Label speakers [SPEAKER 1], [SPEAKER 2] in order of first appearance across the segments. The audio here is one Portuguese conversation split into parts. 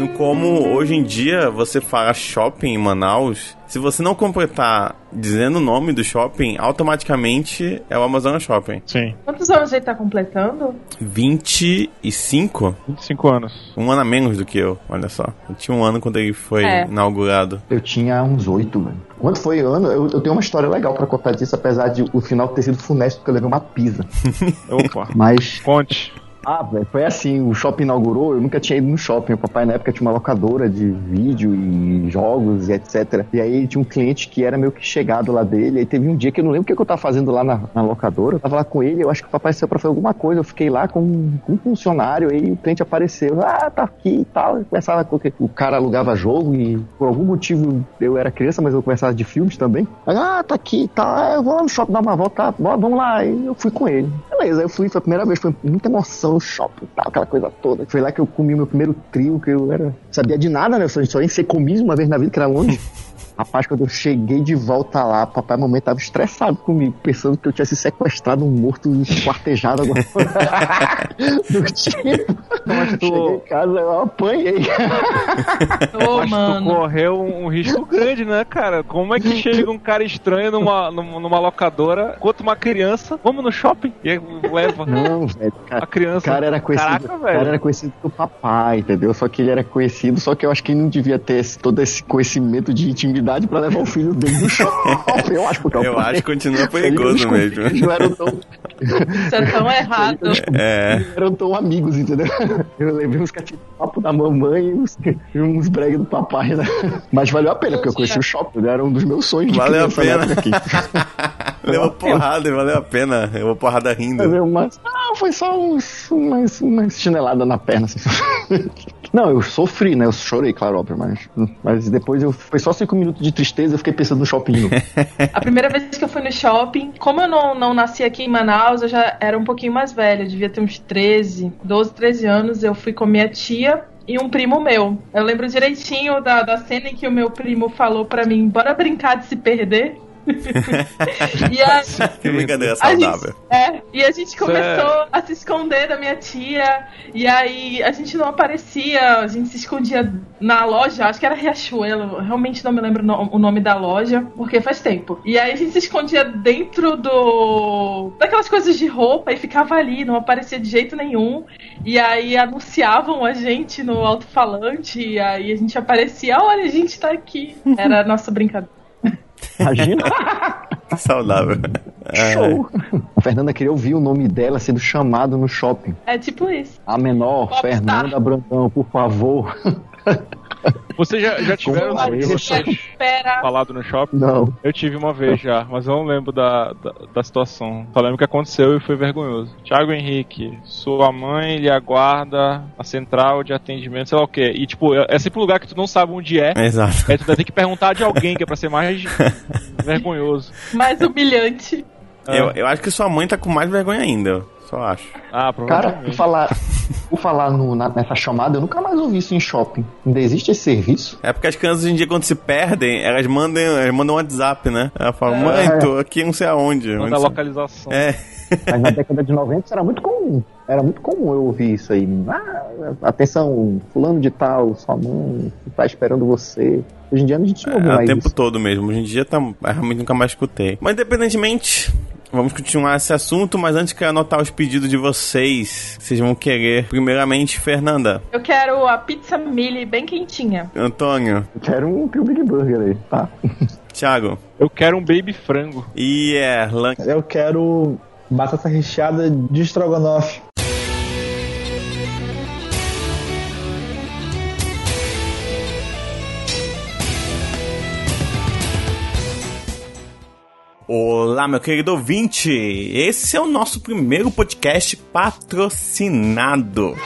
[SPEAKER 1] no como hoje em dia você fala shopping em Manaus, se você não completar dizendo o nome do shopping, automaticamente é o Amazonas Shopping.
[SPEAKER 2] Sim.
[SPEAKER 3] Quantos anos ele tá completando?
[SPEAKER 1] 25?
[SPEAKER 2] 25 anos.
[SPEAKER 1] Um ano a menos do que eu, olha só. Eu tinha um ano quando ele foi
[SPEAKER 3] É.
[SPEAKER 1] inaugurado.
[SPEAKER 4] Eu tinha uns oito, velho. Quando foi ano, eu, eu tenho uma história legal pra contar disso, apesar de o final ter sido funesto, porque eu levei uma pisa.
[SPEAKER 2] Opa.
[SPEAKER 4] Mas
[SPEAKER 2] Conte.
[SPEAKER 4] Ah, foi assim, o shopping inaugurou, eu nunca tinha ido no shopping. O papai na época tinha uma locadora de vídeo e jogos e etc. E aí tinha um cliente que era meio que chegado lá dele. Aí teve um dia que eu não lembro o que, que eu tava fazendo lá na, na locadora. Eu tava lá com ele, eu acho que o papai saiu pra fazer alguma coisa. Eu fiquei lá com, com um funcionário, aí o cliente apareceu. Ah, tá aqui e tal. Eu Conversava com o cara alugava jogo e por algum motivo eu era criança, mas eu conversava de filmes também. Ah, tá aqui e tal. Ah, eu vou lá no shopping dar uma volta, vamos lá. Aí eu fui com ele. Beleza, eu fui, foi a primeira vez, foi muita emoção no shopping tal, aquela coisa toda. Foi lá que eu comi o meu primeiro trio, que eu era. Sabia de nada, né? Só só ia ser comido uma vez na vida, que era longe. Rapaz, quando eu cheguei de volta lá, papai e mamãe tava estressado comigo, pensando que eu tinha se sequestrado um morto esquartejado agora. Do tipo.
[SPEAKER 2] Mas tu-
[SPEAKER 4] Cheguei em casa, eu apanhei.
[SPEAKER 3] Ô,
[SPEAKER 2] Mas tu
[SPEAKER 3] mano.
[SPEAKER 2] correu um, um risco grande, né, cara? Como é que chega um cara estranho numa, numa, locadora, conta uma criança, vamos no shopping e aí leva
[SPEAKER 4] Não, velho.
[SPEAKER 2] a
[SPEAKER 4] Cara, o
[SPEAKER 2] criança.
[SPEAKER 4] cara era conhecido.
[SPEAKER 2] Caraca,
[SPEAKER 4] o cara
[SPEAKER 2] velho.
[SPEAKER 4] era conhecido do papai, entendeu? Só que ele era conhecido, só que eu acho que ele não devia ter esse- todo esse conhecimento de intimidade pra levar o filho dele no shopping. Eu acho porque é o
[SPEAKER 1] Eu
[SPEAKER 4] pai.
[SPEAKER 1] acho que continua perigoso mesmo.
[SPEAKER 4] Eles não eram tão,
[SPEAKER 3] Isso é tão errado.
[SPEAKER 1] É.
[SPEAKER 4] eles não eram tão amigos, entendeu? Eu levei uns papo da mamãe e uns, e uns brega do papai, né? Mas valeu a pena, porque eu conheci o shopping, era um dos meus sonhos de
[SPEAKER 1] Valeu a pena.
[SPEAKER 4] aqui.
[SPEAKER 1] Levou porrada e valeu a pena. Levou porrada rindo.
[SPEAKER 4] Umas. Ah, foi só uns, umas, umas chineladas na perna. Assim. Não, eu sofri, né? Eu chorei, claro, óbvio, mas, mas depois eu. Foi só cinco minutos de tristeza eu fiquei pensando no shopping.
[SPEAKER 3] A primeira vez que eu fui no shopping, como eu não, não nasci aqui em Manaus, eu já era um pouquinho mais velha, devia ter uns 13, 12, 13 anos. Eu fui com minha tia e um primo meu. Eu lembro direitinho da, da cena em que o meu primo falou pra mim: bora brincar de se perder. e a,
[SPEAKER 1] Que brincadeira
[SPEAKER 3] a gente,
[SPEAKER 1] saudável.
[SPEAKER 3] é, e a gente começou a se esconder da minha tia. E aí a gente não aparecia, a gente se escondia na loja, acho que era Riachuelo, realmente não me lembro o nome da loja, porque faz tempo. E aí a gente se escondia dentro do. daquelas coisas de roupa e ficava ali, não aparecia de jeito nenhum. E aí anunciavam a gente no alto-falante, e aí a gente aparecia, olha, a gente tá aqui. Era a nossa brincadeira.
[SPEAKER 4] Imagina.
[SPEAKER 1] Saudável. É.
[SPEAKER 4] Show. A Fernanda queria ouvir o nome dela sendo chamado no shopping.
[SPEAKER 3] É tipo isso.
[SPEAKER 4] A menor,
[SPEAKER 3] Popstar.
[SPEAKER 4] Fernanda Brandão, por favor.
[SPEAKER 2] Vocês já, já tiveram
[SPEAKER 4] Como
[SPEAKER 2] um
[SPEAKER 4] é?
[SPEAKER 2] vocês falado no shopping?
[SPEAKER 4] Não.
[SPEAKER 2] Eu tive uma vez já, mas eu não lembro da, da, da situação. Só lembro que aconteceu e foi vergonhoso. Tiago Henrique, sua mãe lhe aguarda a central de atendimento, sei lá o quê. E tipo, é é sempre um lugar que tu não sabe onde é.
[SPEAKER 1] Exato.
[SPEAKER 2] Aí tu vai ter que perguntar de alguém, que é pra ser mais vergonhoso.
[SPEAKER 3] Mais humilhante.
[SPEAKER 1] Eu, eu acho que sua mãe tá com mais vergonha ainda. Eu Só acho.
[SPEAKER 2] Ah,
[SPEAKER 4] Cara, por
[SPEAKER 2] provavelmente.
[SPEAKER 4] falar, por falar no- na- nessa chamada, eu nunca mais ouvi isso em shopping. Ainda existe esse serviço?
[SPEAKER 1] É porque as crianças hoje em dia, quando se perdem, elas mandam, elas mandam um WhatsApp, né? Ela fala, mãe, tô aqui não sei aonde.
[SPEAKER 2] Manda a
[SPEAKER 1] Onde-
[SPEAKER 2] localização.
[SPEAKER 1] É.
[SPEAKER 4] Mas na década de 90 isso era muito comum. Era muito comum eu ouvir isso aí. Ah, atenção, fulano de tal, sua mãe tá esperando você. Hoje em dia a gente não ouve
[SPEAKER 1] É o
[SPEAKER 4] mais
[SPEAKER 1] tempo
[SPEAKER 4] isso.
[SPEAKER 1] todo mesmo. Hoje em dia tá, eu realmente nunca mais escutei. Mas independentemente, vamos continuar esse assunto, mas antes quero anotar os pedidos de vocês. Vocês vão querer. Primeiramente, Fernanda.
[SPEAKER 3] Eu quero a pizza mili bem quentinha.
[SPEAKER 1] Antônio.
[SPEAKER 4] Eu quero um Pio Big Burger aí, tá?
[SPEAKER 1] Thiago.
[SPEAKER 2] Eu quero um baby frango.
[SPEAKER 1] E Erlan.
[SPEAKER 5] Eu quero batata recheada de estrogonofe.
[SPEAKER 1] Olá, meu querido ouvinte! Esse é o nosso primeiro podcast patrocinado.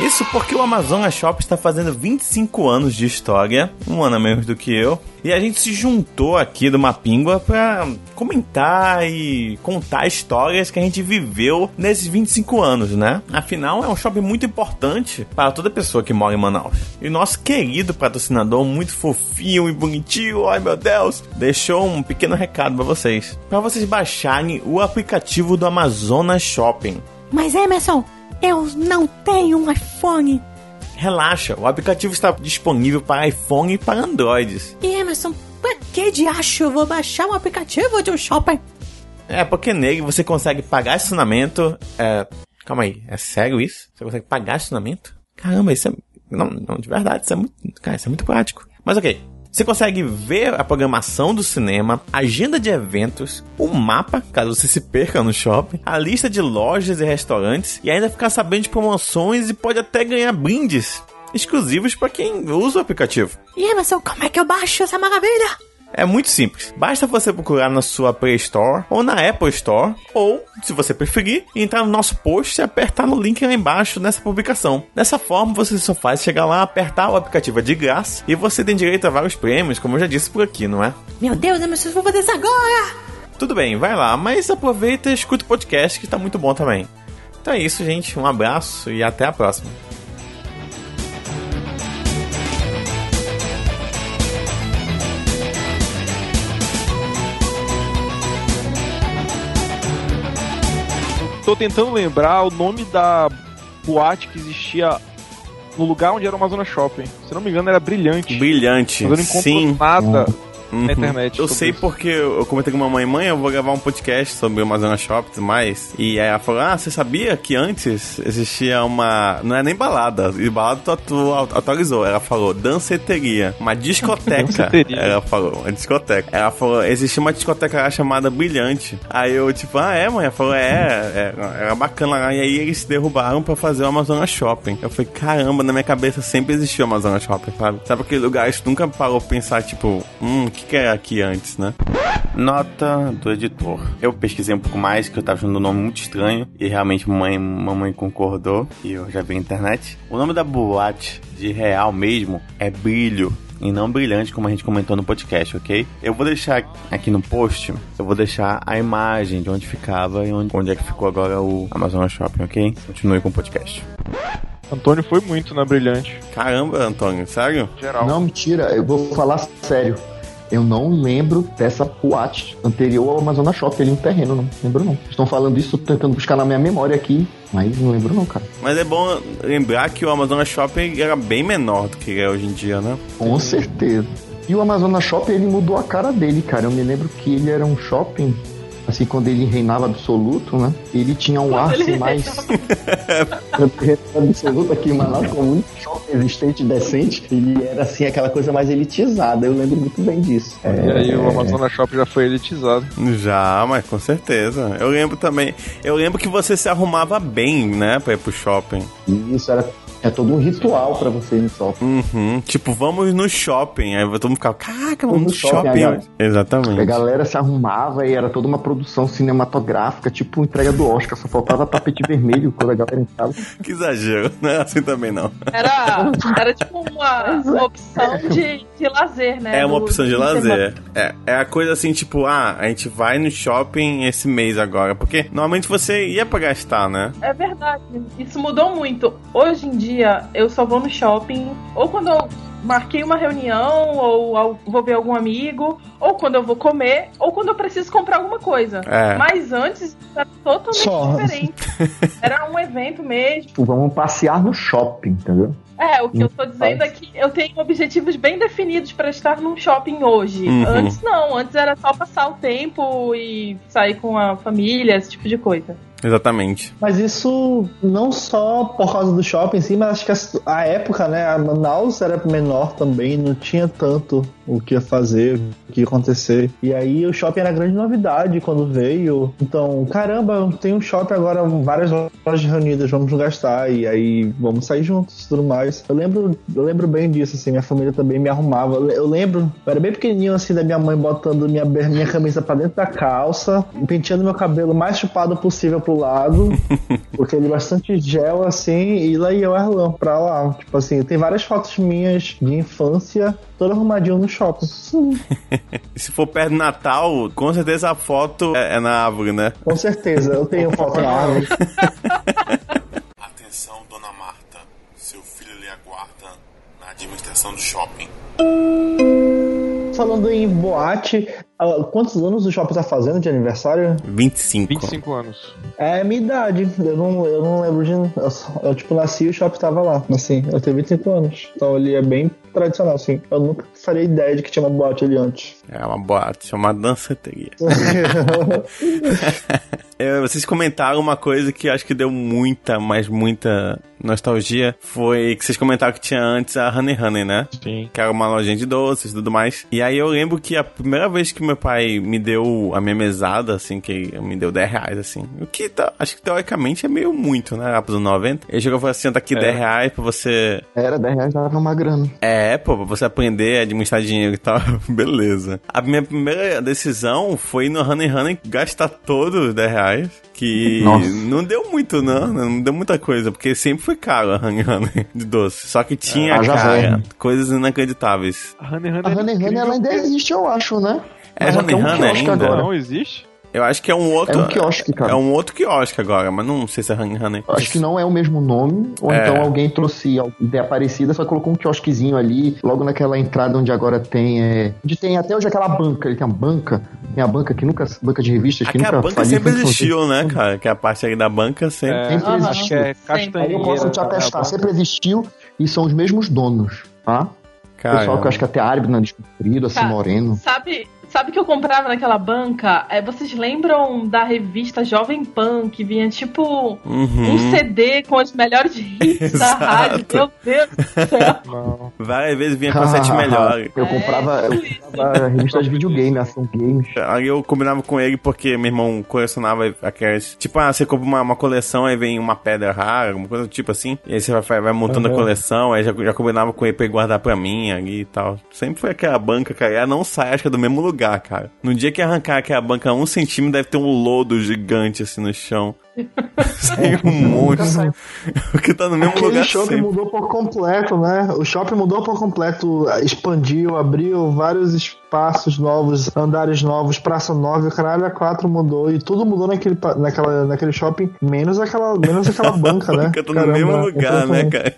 [SPEAKER 1] Isso porque o Amazonas Shop está fazendo 25 anos de história, um ano a menos do que eu, e a gente se juntou aqui do Mapingua para comentar e contar histórias que a gente viveu nesses 25 anos, né? Afinal, é um shopping muito importante para toda pessoa que mora em Manaus. E nosso querido patrocinador, muito fofinho e bonitinho, ai meu Deus, deixou um pequeno recado para vocês. Para vocês baixarem o aplicativo do Amazonas Shopping.
[SPEAKER 6] Mas Emerson, Eu não tenho um iPhone.
[SPEAKER 1] Relaxa, o aplicativo está disponível para iPhone e para Androids.
[SPEAKER 6] E Emerson, pra que de acho eu vou baixar um aplicativo de um shopping?
[SPEAKER 1] É, porque nele você consegue pagar estacionamento. É. Calma aí, é sério isso? Você consegue pagar estacionamento? Caramba, isso é. Não, não, de verdade, isso é muito. Cara, isso é muito prático. Mas ok. Você consegue ver a programação do cinema, agenda de eventos, o mapa, caso você se perca no shopping, a lista de lojas e restaurantes e ainda ficar sabendo de promoções e pode até ganhar brindes exclusivos para quem usa o aplicativo.
[SPEAKER 6] E Emerson, como é que eu baixo essa maravilha?
[SPEAKER 1] É muito simples. Basta você procurar na sua Play Store ou na Apple Store, ou, se você preferir, entrar no nosso post e apertar no link lá embaixo nessa publicação. Dessa forma, você só faz chegar lá, apertar o aplicativo de graça e você tem direito a vários prêmios, como eu já disse por aqui, não é?
[SPEAKER 6] Meu Deus, Emerson, eu vou fazer isso agora!
[SPEAKER 1] Tudo bem, vai lá, mas aproveita e escuta o podcast que tá muito bom também. Então é isso, gente. Um abraço e até a próxima.
[SPEAKER 2] Tô tentando lembrar o nome da boate que existia no lugar onde era o Amazonas Shopping. Se não me engano, era Brilhante.
[SPEAKER 1] Brilhante.
[SPEAKER 2] Mas eu não encontro
[SPEAKER 1] Sim.
[SPEAKER 2] nada
[SPEAKER 1] Uhum.
[SPEAKER 2] na internet.
[SPEAKER 1] Eu sei
[SPEAKER 2] isso.
[SPEAKER 1] porque eu comentei com a mamãe, mãe, eu vou gravar um podcast sobre o Amazonas Shopping e mais. E aí ela falou, ah, você sabia que antes existia uma... Não é nem balada, e balada tu, tu atualizou. Ela falou, danceteria, uma discoteca.
[SPEAKER 2] Danceteria.
[SPEAKER 1] ela falou, uma discoteca. Ela falou, existia uma discoteca lá chamada Brilhante. Aí eu, tipo, ah, é, mãe? Ela falou, é, é era bacana lá. E aí eles se derrubaram pra fazer o Amazonas Shopping. Eu falei, caramba, na minha cabeça sempre existiu o Amazonas Shopping, sabe? Sabe aquele lugar que nunca parou pra pensar, tipo, hum, que, que é aqui antes, né? Nota do editor. Eu pesquisei um pouco mais, que eu tava achando um nome muito estranho. E realmente mamãe, mamãe concordou. E eu já vi na internet. O nome da boate de real mesmo é Brilho e não brilhante, como a gente comentou no podcast, ok? Eu vou deixar aqui no post, eu vou deixar a imagem de onde ficava e onde, onde é que ficou agora o Amazonas Shopping, ok? Continue com o podcast.
[SPEAKER 2] Antônio foi muito na Brilhante.
[SPEAKER 1] Caramba, Antônio, sério?
[SPEAKER 2] Geral.
[SPEAKER 4] Não, mentira, eu vou falar sério. Eu não lembro dessa boate anterior ao Amazonas Shopping ali no terreno, não lembro não. Estão falando isso, tentando buscar na minha memória aqui, mas não lembro não, cara.
[SPEAKER 1] Mas é bom lembrar que o Amazonas Shopping era bem menor do que é hoje em dia, né?
[SPEAKER 4] Com certeza. E o Amazonas Shopping, ele mudou a cara dele, cara. Eu me lembro que ele era um shopping, assim, quando ele reinava absoluto, né? Ele tinha um ar, assim, mais... absoluto aqui em Manaus, como um shopping existente, decente. Ele era, assim, aquela coisa mais elitizada. Eu lembro muito bem disso.
[SPEAKER 2] E aí o Amazonas Shopping já foi elitizado.
[SPEAKER 1] Já, mas com certeza. Eu lembro também. Eu lembro que você se arrumava bem, né, pra ir pro shopping.
[SPEAKER 4] Isso era é todo um ritual pra você ir no shopping.
[SPEAKER 1] Uhum. Tipo, vamos no shopping. Aí todo mundo ficava, caraca, vamos no
[SPEAKER 4] no shopping,
[SPEAKER 1] shopping.
[SPEAKER 4] agora.
[SPEAKER 1] hoje." Exatamente.
[SPEAKER 4] A galera se arrumava e era toda uma produção cinematográfica, tipo entrega do Oscar, só faltava tapete vermelho quando a galera entrava.
[SPEAKER 1] Que exagero, não é assim também não.
[SPEAKER 3] Era, era tipo uma, uma opção de, de lazer, né?
[SPEAKER 1] É uma
[SPEAKER 3] do-
[SPEAKER 1] opção de
[SPEAKER 3] do
[SPEAKER 1] lazer. É, é a coisa assim, tipo, ah, a gente vai no shopping esse mês agora. Porque normalmente você ia pra gastar, né?
[SPEAKER 3] É verdade. Isso mudou muito. Hoje em dia, eu só vou no shopping ou quando eu marquei uma reunião, ou vou ver algum amigo, ou quando eu vou comer, ou quando eu preciso comprar alguma coisa.
[SPEAKER 1] É.
[SPEAKER 3] Mas antes era totalmente
[SPEAKER 5] Só.
[SPEAKER 3] diferente. Era um evento mesmo.
[SPEAKER 4] Tipo, vamos passear no shopping, entendeu?
[SPEAKER 3] É, o que eu tô dizendo é que eu tenho objetivos bem definidos pra estar num shopping hoje.
[SPEAKER 1] Uhum.
[SPEAKER 3] Antes não, antes era só passar o tempo e sair com a família, esse tipo de coisa.
[SPEAKER 1] Exatamente.
[SPEAKER 5] Mas isso não só por causa do shopping em si, mas acho que a, a época, né? A Manaus era menor também, não tinha tanto o que fazer, o que acontecer. E aí o shopping era grande novidade quando veio. Então, caramba, tem um shopping agora, várias lojas reunidas, vamos gastar. E aí vamos sair juntos tudo mais. Eu lembro, eu lembro bem disso, assim, minha família também me arrumava. Eu, lembro, eu era bem pequenininho assim, da minha mãe botando minha, minha camisa pra dentro da calça, penteando meu cabelo o mais chupado possível pro lado, porque ele bastante gel assim, e lá ia eu Erlan pra lá. Tipo assim, tem várias fotos minhas de infância, todo arrumadinho no shopping.
[SPEAKER 1] E se for perto do Natal, com certeza a foto é, é na árvore, né?
[SPEAKER 5] Com certeza, eu tenho foto na árvore.
[SPEAKER 1] Atenção, dona Marta. Seu filho lhe aguarda na administração do shopping.
[SPEAKER 5] Falando em boate, Quantos anos o shopping tá fazendo de aniversário?
[SPEAKER 1] 25.
[SPEAKER 2] 25 anos.
[SPEAKER 5] É a minha idade. Eu não, eu não lembro de. Eu, eu, tipo, nasci e o shopping tava lá. Assim, eu tenho 25 anos. Então ele é bem tradicional, assim. Eu nunca faria ideia de que tinha uma boate ali antes.
[SPEAKER 1] É uma boate, é uma danceteria. É, vocês comentaram uma coisa que acho que deu muita, mas muita nostalgia. Foi que vocês comentaram que tinha antes a Honey Honey, né?
[SPEAKER 2] Sim.
[SPEAKER 1] Que era uma lojinha de doces e tudo mais. E aí eu lembro que a primeira vez que meu pai me deu a minha mesada, assim, que me deu 10 reais, assim. O que tá, acho que teoricamente é meio muito, né? Lá pros anos 90. Ele chegou e falou assim: tá aqui
[SPEAKER 2] É.
[SPEAKER 1] 10 reais pra você.
[SPEAKER 4] Era 10 reais, dava uma grana.
[SPEAKER 1] É, pô, pra você aprender a administrar dinheiro e tal. Beleza. A minha primeira decisão foi ir no Honey Honey gastar todos os 10 reais. Que
[SPEAKER 4] Nossa.
[SPEAKER 1] não deu muito, não. Não deu muita coisa, porque sempre foi caro a Honey Honey de doce. Só que tinha,
[SPEAKER 4] Ah,
[SPEAKER 1] cara, coisas inacreditáveis.
[SPEAKER 2] A Honey Honey,
[SPEAKER 4] A Honey Honey ela ainda existe, eu acho, né?
[SPEAKER 1] É
[SPEAKER 4] Mas
[SPEAKER 1] Honey
[SPEAKER 4] tem um
[SPEAKER 1] Honey ainda?
[SPEAKER 4] agora.
[SPEAKER 2] Não existe?
[SPEAKER 1] Eu acho que é um outro.
[SPEAKER 4] É um quiosque, cara.
[SPEAKER 1] É um outro quiosque agora, mas não sei se é Honey Honey.
[SPEAKER 4] Eu Acho que não é o mesmo nome, ou
[SPEAKER 1] É.
[SPEAKER 4] então alguém trouxe a ideia parecida, só colocou um quiosquezinho ali, logo naquela entrada onde agora tem. É... Onde tem até hoje aquela banca, ele tem a banca, tem a banca que nunca. banca de revistas que
[SPEAKER 1] Aquela
[SPEAKER 4] nunca
[SPEAKER 1] banca
[SPEAKER 4] faliu,
[SPEAKER 1] sempre
[SPEAKER 4] sempre
[SPEAKER 1] existiu, né, cara? Que a parte aí da banca sempre.
[SPEAKER 2] É,
[SPEAKER 4] Sempre
[SPEAKER 3] Aham.
[SPEAKER 4] existiu.
[SPEAKER 2] acho que é
[SPEAKER 4] Aí eu posso te atestar, sempre existiu e são os mesmos donos, tá?
[SPEAKER 1] Cara,
[SPEAKER 4] Pessoal que eu acho que até árabe, nariz comprido, assim,
[SPEAKER 3] Cara,
[SPEAKER 4] moreno.
[SPEAKER 3] Sabe, sabe que eu comprava naquela banca? É, vocês lembram da revista Jovem Pan, que vinha tipo
[SPEAKER 1] Uhum.
[SPEAKER 3] um CD com os melhores hits da rádio? Meu Deus do céu.
[SPEAKER 2] Não.
[SPEAKER 1] Várias vezes vinha com sete melhores.
[SPEAKER 4] Eu
[SPEAKER 3] É,
[SPEAKER 4] comprava, eu
[SPEAKER 3] isso.
[SPEAKER 4] comprava revista de videogame, ação games.
[SPEAKER 1] Aí eu combinava com ele porque meu irmão colecionava aquelas. Tipo, ah, você compra uma, uma coleção, aí vem uma pedra rara, alguma coisa do tipo assim. E aí você vai, vai montando a
[SPEAKER 2] Uhum.
[SPEAKER 1] coleção, aí já, já combinava com ele pra ele guardar pra mim ali e tal. Sempre foi aquela banca, cara. Ela não sai, acho que é do mesmo lugar, cara. No dia que arrancar aquela banca um centímetro, deve ter um lodo gigante assim no chão. Sem um monte. Porque tá no mesmo
[SPEAKER 5] Aquele
[SPEAKER 1] lugar
[SPEAKER 5] shopping
[SPEAKER 1] sempre.
[SPEAKER 5] mudou por completo, né? O shopping mudou por completo, expandiu, abriu vários espaços novos, andares novos, praça nova, o caralho a quatro mudou e tudo mudou naquele, naquela, naquele shopping, menos aquela, menos aquela banca, né?
[SPEAKER 1] Porque tá no
[SPEAKER 5] Caramba,
[SPEAKER 1] mesmo lugar, né, cara?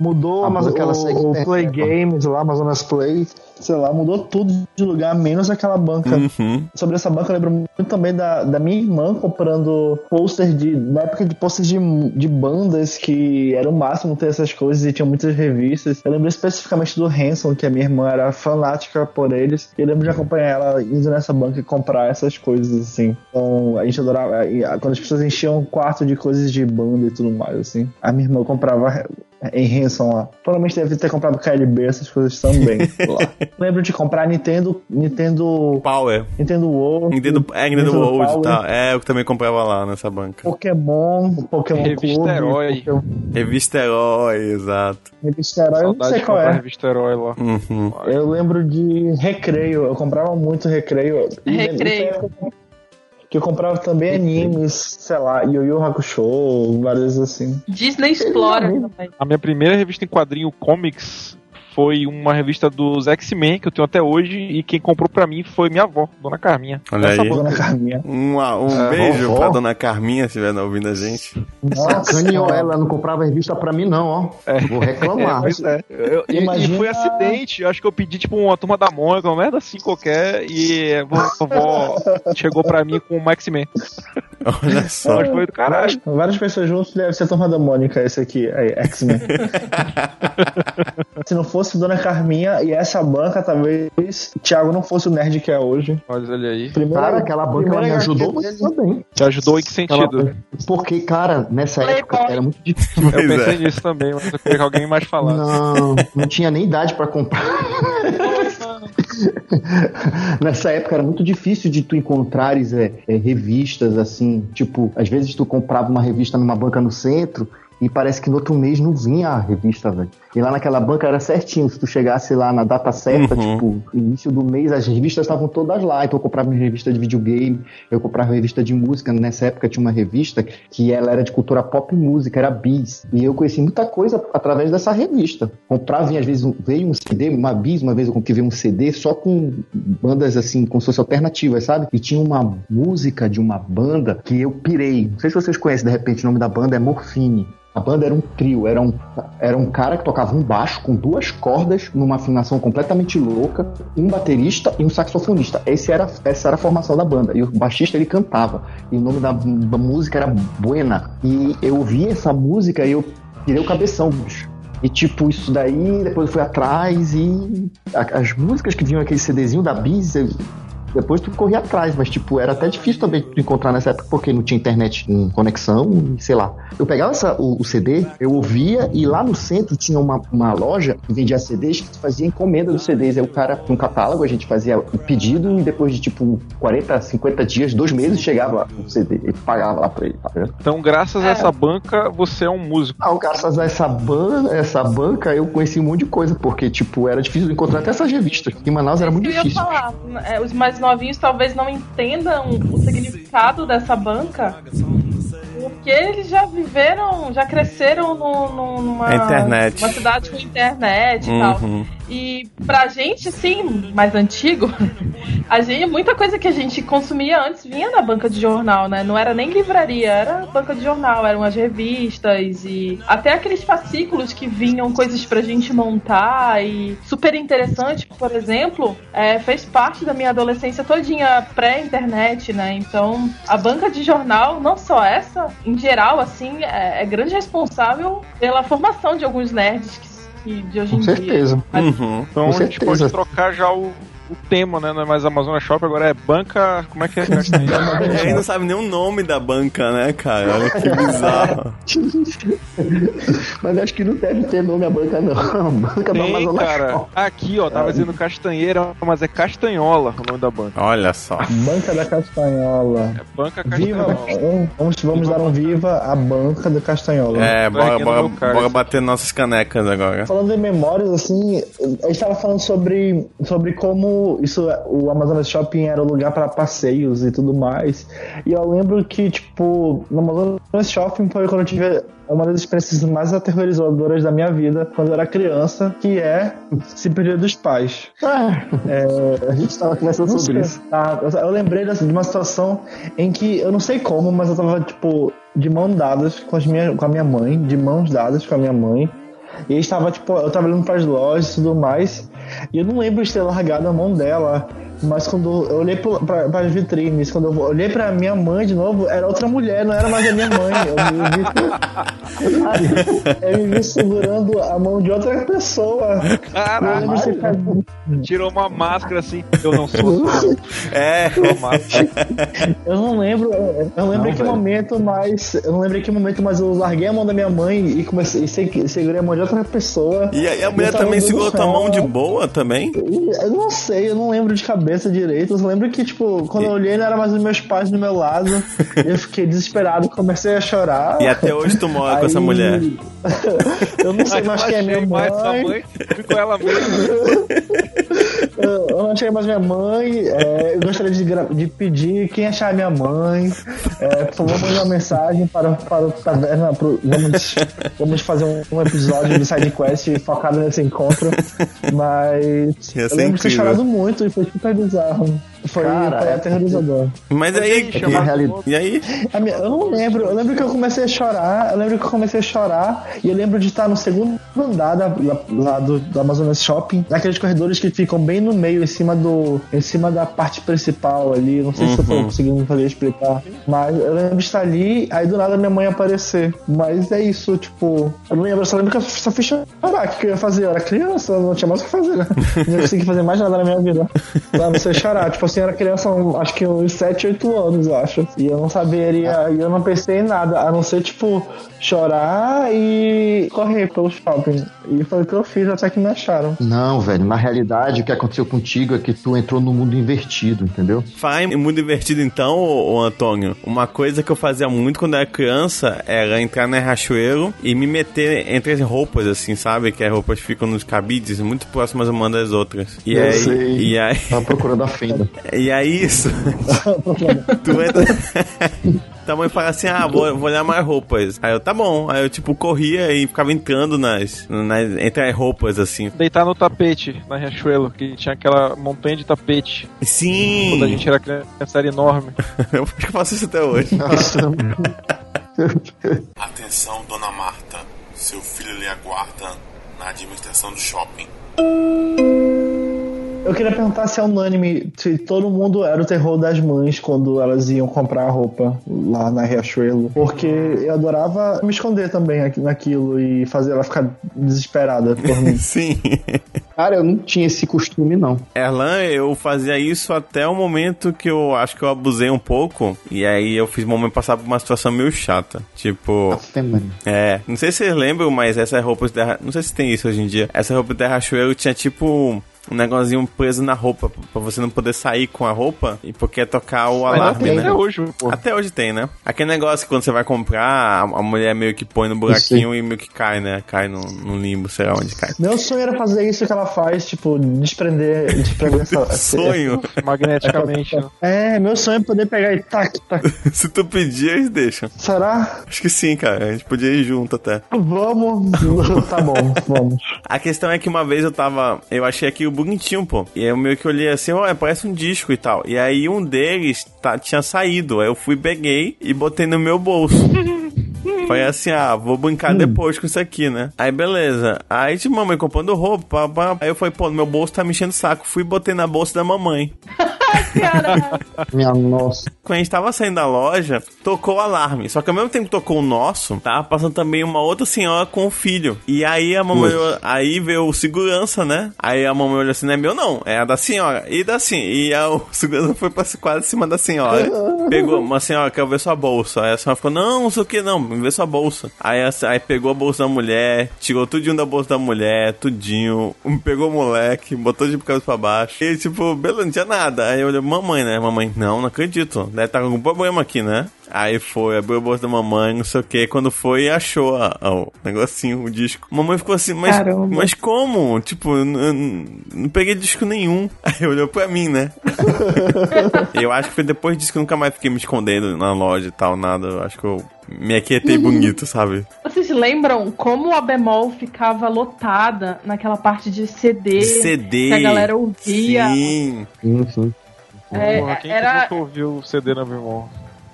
[SPEAKER 5] Mudou
[SPEAKER 4] A
[SPEAKER 5] a
[SPEAKER 4] banca, ela
[SPEAKER 5] o, o Play
[SPEAKER 4] né?
[SPEAKER 5] Games lá, Amazonas Play, sei lá, mudou tudo de lugar, menos aquela banca.
[SPEAKER 1] Uhum.
[SPEAKER 5] Sobre essa banca, eu lembro muito também da, da minha irmã comprando pôster de. Na época de pôster de, de bandas que era o máximo ter essas coisas e tinha muitas revistas. Eu lembro especificamente do Hanson, que a minha irmã era fanática por eles. E eu lembro de acompanhar ela indo nessa banca e comprar essas coisas, assim. Então a gente adorava. ah, Quando as pessoas enchiam o quarto de coisas de banda e tudo mais, assim. A minha irmã comprava em Hanson lá. Provavelmente deve ter comprado KLB, essas coisas também. lá. Lembro de comprar Nintendo. Nintendo.
[SPEAKER 1] Power.
[SPEAKER 5] Nintendo World.
[SPEAKER 1] Nintendo, é, Nintendo
[SPEAKER 5] Nintendo
[SPEAKER 1] World e
[SPEAKER 5] Power,
[SPEAKER 1] tal. É, eu que também comprava lá nessa banca.
[SPEAKER 5] Pokémon, Pokémon
[SPEAKER 2] Revista
[SPEAKER 5] Clube,
[SPEAKER 2] Herói.
[SPEAKER 5] Pokémon-
[SPEAKER 1] Revista Herói, exato.
[SPEAKER 5] Revista Herói, eu não
[SPEAKER 2] Saudade
[SPEAKER 5] sei
[SPEAKER 2] de
[SPEAKER 5] qual é.
[SPEAKER 2] revista Herói lá.
[SPEAKER 1] Uhum.
[SPEAKER 5] Eu lembro de Recreio, eu comprava muito Recreio. E
[SPEAKER 3] Recreio.
[SPEAKER 5] Que eu comprava também animes, sei lá, Yu Yu Hakusho, várias assim.
[SPEAKER 3] Disney Explorer também.
[SPEAKER 2] A minha primeira revista em quadrinho comics foi uma revista dos X-Men que eu tenho até hoje e quem comprou pra mim foi minha avó, Dona Carminha.
[SPEAKER 1] Olha
[SPEAKER 2] Essa
[SPEAKER 1] aí.
[SPEAKER 5] Dona Carminha.
[SPEAKER 1] Um, um
[SPEAKER 2] É,
[SPEAKER 1] beijo
[SPEAKER 4] vovó.
[SPEAKER 1] pra dona Carminha, se estiver ouvindo a gente.
[SPEAKER 4] Sacaneou ela, não comprava revista pra mim, não, ó. Vou
[SPEAKER 2] É,
[SPEAKER 4] reclamar.
[SPEAKER 2] pois é. Eu- e,
[SPEAKER 5] Imagina-
[SPEAKER 2] e foi acidente. Eu acho que eu pedi, tipo, uma turma da Mônica, uma merda assim qualquer, e a vovó chegou pra mim com uma X-Men.
[SPEAKER 1] Olha só.
[SPEAKER 2] Mas foi do caralho.
[SPEAKER 5] Várias pessoas juntos deve ser a turma da Mônica, esse aqui, aí, X-Men. Se não fosse Dona Carminha e essa banca, talvez o Thiago não fosse o nerd que é hoje.
[SPEAKER 2] Olha ele aí.
[SPEAKER 5] Primeira,
[SPEAKER 4] Cara, aquela banca ela me ajudou muito também.
[SPEAKER 2] Te ajudou em que sentido?
[SPEAKER 4] Porque, cara, nessa época era muito difícil.
[SPEAKER 2] Eu pensei
[SPEAKER 1] é.
[SPEAKER 2] nisso também, mas eu queria que alguém mais falasse.
[SPEAKER 4] Não, não tinha nem idade pra comprar. Nessa época era muito difícil de tu encontrares é, é, revistas assim, tipo, às vezes tu comprava uma revista numa banca no centro e parece que no outro mês não vinha a revista, velho. E lá naquela banca era certinho, se tu chegasse lá na data certa,
[SPEAKER 1] Uhum.
[SPEAKER 4] tipo, início do mês, as revistas estavam todas lá. Então eu comprava minha revista de videogame, eu comprava revista de música. Nessa época tinha uma revista que ela era de cultura pop e música, era Bis. E eu conheci muita coisa através dessa revista. Comprava, vinha, às vezes, um- veio um CD, uma Bis, uma vez eu comprei um CD só com bandas assim, como se fosse alternativas, sabe? E tinha uma música de uma banda que eu pirei. Não sei se vocês conhecem, de repente, o nome da banda é Morfine. A banda era um trio, era um, era um cara que tocava um baixo com duas cordas, numa afinação completamente louca, um baterista e um saxofonista. Esse era, essa era a formação da banda. E o baixista ele cantava. E o nome da, da música era Buena. E eu ouvi essa música e eu tirei o cabeção, bicho. E tipo, isso daí, depois eu fui atrás e as músicas que vinham aquele CDzinho da Bis, depois tu corria atrás, mas tipo, era até difícil também tu encontrar nessa época porque não tinha internet em conexão sei lá. Eu pegava essa- o, o CD, eu ouvia e lá no centro tinha uma, uma loja que vendia CDs que tu fazia encomenda dos CDs. Aí o cara, com um catálogo, a gente fazia o pedido e depois de tipo 40, 50 dias, dois meses, chegava o CD e pagava lá pra ele, tá vendo?
[SPEAKER 2] Então, graças a essa banca, você é um músico.
[SPEAKER 4] Ah, graças a essa, ban essa banca, eu conheci um monte de coisa, porque, tipo, era difícil de encontrar até essas revistas. Em Manaus era muito
[SPEAKER 3] Eu ia
[SPEAKER 4] difícil.
[SPEAKER 3] falar, é, os mais novinhos talvez não entendam o significado dessa banca, porque eles já viveram, já cresceram no, no- numa
[SPEAKER 1] A internet.
[SPEAKER 3] uma cidade com internet e tal. E pra gente, sim, mais antigo, a gente, muita coisa que a gente consumia antes vinha da banca de jornal, né? Não era nem livraria, era banca de jornal, eram as revistas e até aqueles fascículos que vinham coisas pra gente montar e super interessante, por exemplo, é, fez parte da minha adolescência todinha pré-internet, né? Então, a banca de jornal, não só essa, em geral, assim, é, é grande responsável pela formação de alguns nerds que, que de hoje
[SPEAKER 4] Com
[SPEAKER 3] em dia.
[SPEAKER 4] certeza.
[SPEAKER 3] Mas-
[SPEAKER 1] Uhum.
[SPEAKER 2] Então
[SPEAKER 4] Com
[SPEAKER 2] a gente
[SPEAKER 4] certeza.
[SPEAKER 2] pode trocar já o, o tema, né? Não é mais Amazonas Shop, agora é banca. Como é que é?
[SPEAKER 1] E aí não sabe nem o nome da banca, né, cara? Olha que bizarro.
[SPEAKER 4] Mas acho que não deve ter nome a banca, não. A banca do
[SPEAKER 2] Tem,
[SPEAKER 4] Amazonas
[SPEAKER 2] cara.
[SPEAKER 4] Shop.
[SPEAKER 2] Aqui, ó, tava dizendo Castanheira, mas é Castanhola o nome da banca.
[SPEAKER 1] Olha só.
[SPEAKER 5] Banca da Castanhola.
[SPEAKER 2] É Banca
[SPEAKER 5] Viva,
[SPEAKER 2] Castanhola.
[SPEAKER 5] vamos, vamos dar um viva à banca da Castanhola.
[SPEAKER 1] É, bora, bora, bora bater nossas canecas agora.
[SPEAKER 5] Falando em memórias, assim, a gente tava falando sobre, sobre como isso, o Amazonas Shopping era o lugar para passeios e tudo mais. E eu lembro que, tipo, no Amazonas Shopping foi quando eu tive uma das experiências mais aterrorizadoras da minha vida quando eu era criança, que é se perder dos pais.
[SPEAKER 4] Ah, a gente tava conversando sobre isso.
[SPEAKER 5] Ah, eu- eu lembrei dessa- de uma situação em que eu não sei como, mas eu tava, tipo, de mãos dadas com, as minha, com a minha mãe, de mãos dadas com a minha mãe. E estava, tipo, eu tava olhando pras lojas e tudo mais. E eu não lembro de ter largado a mão dela. Mas quando eu olhei pra, pras vitrines, quando eu olhei pra minha mãe de novo, era outra mulher, não era mais a minha mãe. Eu me vi, eu me vi segurando a mão de outra pessoa. Ficado-
[SPEAKER 2] Tirou uma máscara assim. Eu não sou.
[SPEAKER 1] É,
[SPEAKER 2] uma máscara.
[SPEAKER 5] Eu não lembro, eu não lembro
[SPEAKER 4] Não,
[SPEAKER 5] em que
[SPEAKER 4] velho.
[SPEAKER 5] momento, mas. Eu não lembro em que momento, mas eu larguei a mão da minha mãe e comecei e se- segurei a mão de outra pessoa.
[SPEAKER 1] e aí a mulher também segurou tua mão de boa também?
[SPEAKER 5] Eu não sei, eu não lembro de cabeça direito. Eu lembro que, tipo, quando eu olhei, não era mais os meus pais do meu lado. eu fiquei desesperado, comecei a chorar.
[SPEAKER 1] E até hoje tu mora com essa
[SPEAKER 5] Aí-
[SPEAKER 1] mulher.
[SPEAKER 5] eu não sei mais quem é minha mãe.
[SPEAKER 2] mãe. Ficou ela mesma.
[SPEAKER 5] Eu eu não achei mais minha mãe. é, eu gostaria de, de pedir quem achar minha mãe. É, por favor, mande uma mensagem para, para o Taverna. Pro, vamos, vamos fazer um, um episódio de SideQuest focado nesse encontro. Mas
[SPEAKER 1] Ia
[SPEAKER 5] eu lembro de ter
[SPEAKER 1] incrível.
[SPEAKER 5] chorado muito e foi super bizarro. Foi,
[SPEAKER 4] Cara, é
[SPEAKER 5] aterrorizador.
[SPEAKER 1] Mas aí.
[SPEAKER 4] É que na realidade.
[SPEAKER 1] E aí?
[SPEAKER 5] A minha- eu não lembro, eu lembro que eu comecei a chorar, eu lembro que eu comecei a chorar, e eu lembro de estar no segundo andar da, lá, lá do, do Amazonas Shopping, naqueles corredores que ficam bem no meio, em cima do. em cima da parte principal ali. Não sei se eu tô conseguindo fazer explicar. Mas eu lembro de estar ali, aí do nada minha mãe aparecer. Mas é isso, tipo, eu não lembro, eu só lembro que eu só fiz chorar. O que, eu ia fazer? Eu era criança, eu não tinha mais o que fazer, né? Não ia conseguir fazer mais nada na minha vida. Pra não ser chorar. Tipo assim, eu era criança, acho que uns 7, 8 anos, eu acho. E eu não saberia, e eu não pensei em nada, a não ser, tipo, chorar e correr pelo shopping. E foi o que eu fiz até que me acharam.
[SPEAKER 4] Não, velho, na realidade o que aconteceu contigo é que tu entrou no mundo invertido, entendeu?
[SPEAKER 1] Faz muito divertido então, ô, ô, Antônio. Uma coisa que eu fazia muito quando era criança era entrar na Riachuelo e me meter entre as roupas, assim, sabe? Que as roupas ficam nos cabides, muito próximas uma das outras. E
[SPEAKER 4] Eu
[SPEAKER 1] aí,
[SPEAKER 4] sei.
[SPEAKER 1] E aí,
[SPEAKER 4] Tava procurando a fenda.
[SPEAKER 1] e aí isso. tu entra. Tua mãe fala assim: ah, vou, vou olhar mais roupas. Aí eu, tá bom. Aí eu, tipo, corria e ficava entrando nas, nas entre as roupas, assim.
[SPEAKER 2] Deitar no tapete na Riachuelo, que tinha aquela montanha de tapete.
[SPEAKER 1] Sim!
[SPEAKER 2] Quando a gente era criança, era enorme.
[SPEAKER 1] eu acho que eu faço isso até hoje.
[SPEAKER 7] Atenção, dona Marta. Seu filho lhe aguarda na administração do shopping.
[SPEAKER 5] Eu queria perguntar se é unânime, se todo mundo era o terror das mães quando elas iam comprar a roupa lá na Riachuelo. Porque eu adorava me esconder também aqui- naquilo e fazer ela ficar desesperada por mim.
[SPEAKER 1] Sim.
[SPEAKER 4] Cara, eu não tinha esse costume, não.
[SPEAKER 1] Erlan, eu fazia isso até o momento que eu acho que eu abusei um pouco. E aí eu fiz o momento passar por uma situação meio chata. Tipo.
[SPEAKER 4] Até, mano.
[SPEAKER 1] É, não sei se vocês lembram, mas essa roupa de terra. Não sei se tem isso hoje em dia. Essa roupa de terrachoeiro tinha tipo. Um negocinho preso na roupa, pra você não poder sair com a roupa e porque tocar o
[SPEAKER 2] Mas
[SPEAKER 1] alarme,
[SPEAKER 2] tem
[SPEAKER 1] né?
[SPEAKER 2] até hoje, pô.
[SPEAKER 1] Até hoje tem, né? Aquele negócio que quando você vai comprar, a, mulher meio que põe no buraquinho e meio que cai, né? Cai no, no limbo, sei lá onde cai.
[SPEAKER 5] Meu sonho era fazer isso que ela faz, tipo, desprender, desprender essa.
[SPEAKER 1] Sonho.
[SPEAKER 2] Magneticamente, né?
[SPEAKER 5] É, meu sonho é poder pegar e tac, tac.
[SPEAKER 1] Se tu pedir, eles deixam.
[SPEAKER 5] Será?
[SPEAKER 1] Acho que sim, cara. A gente podia ir junto até.
[SPEAKER 5] Vamos. tá bom, vamos.
[SPEAKER 1] A questão é que uma vez eu tava. Eu achei aquilo bonitinho, pô. E eu meio que olhei assim, olha, parece um disco e tal. E aí um deles tá, tinha saído. Aí eu fui, peguei e botei no meu bolso. Foi assim, ah, vou brincar depois com isso aqui, né? Aí beleza. Aí tipo, mamãe comprando roupa, pá, pá. Aí eu falei, pô, meu bolso tá me enchendo o saco. Fui e botei na bolsa da mamãe.
[SPEAKER 4] Minha nossa.
[SPEAKER 1] Quando a gente tava saindo da loja, tocou o alarme. Só que ao mesmo tempo que tocou o nosso, tava passando também uma outra senhora com o filho. E aí a mamãe, olhou- aí veio o segurança, né? Aí a mamãe olhou assim, não é meu não, é a da senhora. E da assim, e a, o segurança foi pra quase cima da senhora. Pegou uma senhora, quer ver sua bolsa. Aí a senhora ficou, não, não sei o que, não, me vê sua bolsa. Aí, a- aí pegou a bolsa da mulher, tirou tudinho da bolsa da mulher, tudinho, pegou o moleque, botou de cabeça pra baixo. E tipo, beleza, não tinha nada. Aí eu olhei, mamãe, né? Mamãe, não, não acredito. Deve estar com algum problema aqui, né? Aí foi, abriu a bolsa da mamãe, não sei o que. Quando foi, achou a- a- o negocinho, o disco. Mamãe ficou assim, mas,
[SPEAKER 3] Caramba.
[SPEAKER 1] mas como? Tipo, eu não peguei disco nenhum. Aí olhou pra mim, né? eu acho que foi depois disso que eu nunca mais fiquei me escondendo na loja e tal, nada. Eu acho que eu me aquietei bonito, sabe?
[SPEAKER 3] vocês lembram como a bemol ficava lotada naquela parte de CD?
[SPEAKER 1] De CD.
[SPEAKER 3] Que a galera ouvia.
[SPEAKER 1] Sim.
[SPEAKER 4] Sim, sim.
[SPEAKER 3] É,
[SPEAKER 2] Porra, quem
[SPEAKER 3] era-
[SPEAKER 2] que nunca ouviu o CD na bemol?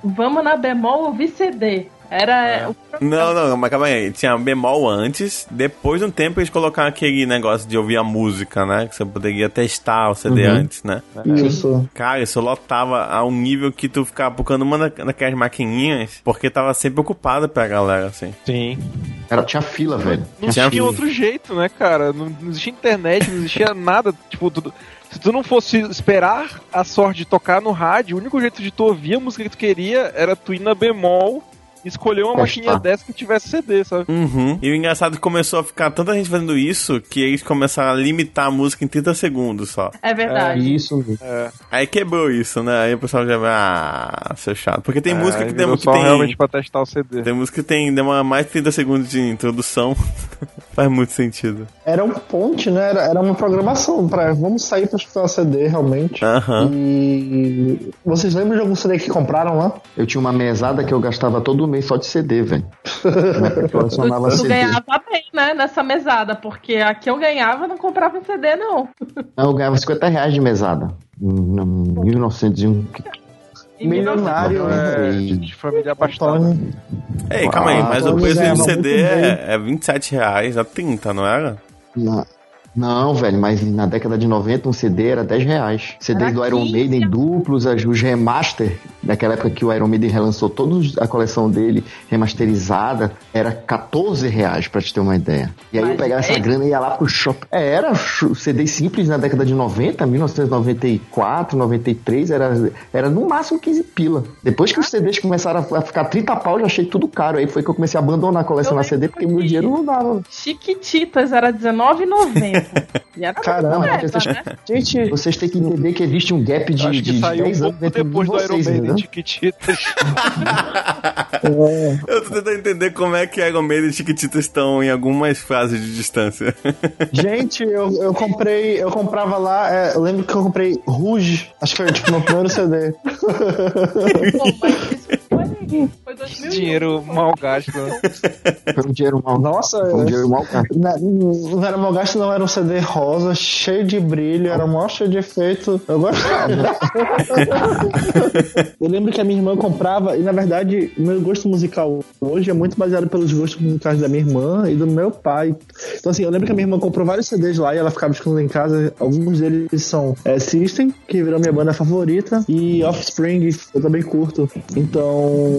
[SPEAKER 3] Vamos na bemol ouvir CD. Era
[SPEAKER 2] É.
[SPEAKER 3] o
[SPEAKER 1] Não, não, mas calma aí. Tinha bemol antes. Depois de um tempo eles colocaram aquele negócio de ouvir a música, né? Que você poderia testar o CD antes, né?
[SPEAKER 5] Isso.
[SPEAKER 1] Cara, isso lotava a um nível que tu ficava procurando uma da- daquelas maquininhas, porque tava sempre ocupado pra galera, assim.
[SPEAKER 2] Sim.
[SPEAKER 4] Era, tinha fila, velho.
[SPEAKER 2] Não
[SPEAKER 1] Tinha-
[SPEAKER 2] tinha outro jeito, né, cara? Não, não existia internet, não existia nada. Tipo, tu- se tu não fosse esperar a sorte de tocar no rádio, o único jeito de tu ouvir a música que tu queria era tu ir na bemol e escolher uma
[SPEAKER 4] Testar.
[SPEAKER 2] maquininha dessa que tivesse CD, sabe?
[SPEAKER 1] Uhum. E o engraçado é que começou a ficar tanta gente fazendo isso que eles começaram a limitar a música em 30 segundos só.
[SPEAKER 3] É verdade.
[SPEAKER 4] Isso, velho.
[SPEAKER 1] Aí quebrou isso, né? Aí o pessoal já vai, ah, seu chato. Porque tem
[SPEAKER 2] É,
[SPEAKER 1] música que,
[SPEAKER 2] virou
[SPEAKER 1] dem que
[SPEAKER 2] só
[SPEAKER 1] tem.
[SPEAKER 2] realmente pra testar o CD.
[SPEAKER 1] Tem música que tem, demora mais de 30 segundos de introdução. Faz muito sentido.
[SPEAKER 5] Era um ponte, né? Era, era uma programação pra vamos sair pra escutar o CD realmente.
[SPEAKER 1] Aham.
[SPEAKER 5] E vocês lembram de algum CD que compraram lá?
[SPEAKER 4] Eu tinha uma mesada que eu gastava todo mês só de CD, velho. Eu
[SPEAKER 3] Tu, tu
[SPEAKER 4] CD.
[SPEAKER 3] ganhava bem, né, nessa mesada, porque a que eu ganhava não comprava em CD, não.
[SPEAKER 4] Não, eu ganhava 50 reais de mesada. Em 1901.
[SPEAKER 3] Em
[SPEAKER 5] Milionário,
[SPEAKER 3] 1990.
[SPEAKER 2] É, de, família abastada.
[SPEAKER 1] Ei, calma aí,
[SPEAKER 4] Ah,
[SPEAKER 1] mas o
[SPEAKER 5] Tony
[SPEAKER 1] preço de um CD é, é 27 reais a 30, não era?
[SPEAKER 4] Na- Não, velho, mas na década de 90 um CD era 10 reais. CDs
[SPEAKER 3] Era
[SPEAKER 4] do Iron
[SPEAKER 3] 15.
[SPEAKER 4] Maiden duplos, os remaster, daquela época que o Iron Maiden relançou toda a coleção dele remasterizada, era 14 reais, pra te ter uma ideia. E aí eu
[SPEAKER 3] Mas
[SPEAKER 4] pegava essa
[SPEAKER 3] é-
[SPEAKER 4] grana e ia lá pro shopping. É, era CD simples na década de 90, 1994, 93, era, era no máximo 15 pila. Depois que os CDs começaram a, ficar 30 pau, eu já achei tudo caro. Aí foi que eu comecei a abandonar a colecionar
[SPEAKER 3] Eu
[SPEAKER 4] CD, porque meu dinheiro não dava.
[SPEAKER 3] Chiquititas era R$19,90. Era
[SPEAKER 5] Caramba,
[SPEAKER 3] leva,
[SPEAKER 4] vocês-
[SPEAKER 3] né?
[SPEAKER 5] Gente,
[SPEAKER 4] Vocês têm que entender que existe um gap de,
[SPEAKER 2] acho que
[SPEAKER 4] de
[SPEAKER 2] saiu
[SPEAKER 4] 10
[SPEAKER 2] um
[SPEAKER 4] anos
[SPEAKER 2] pouco depois do Iron
[SPEAKER 4] vocês,
[SPEAKER 2] Maiden,
[SPEAKER 4] entendeu?
[SPEAKER 2] Chiquititas.
[SPEAKER 5] é,
[SPEAKER 1] Eu tô tentando entender como é que Iron Maiden e Chiquititas estão em algumas fases de distância.
[SPEAKER 5] gente, eu, eu comprei, eu comprava lá, é, eu lembro que eu comprei Rouge, acho que foi tipo meu primeiro CD.
[SPEAKER 3] Mas foi Foi 2001.
[SPEAKER 2] Dinheiro mal gasto.
[SPEAKER 4] Foi um dinheiro mal.
[SPEAKER 5] Nossa,
[SPEAKER 4] Foi um dinheiro mal gasto.
[SPEAKER 5] Na- não era mal gasto, não era um CD rosa, cheio de brilho, era mó cheio de efeito. Eu gostava. eu lembro que a minha irmã comprava, e na verdade, o meu gosto musical hoje é muito baseado pelos gostos musicais da minha irmã e do meu pai. Então, assim, eu lembro que a minha irmã comprou vários CDs lá e ela ficava escutando em casa. Alguns deles são é, System, que virou minha banda favorita, e Offspring, eu também curto. Então,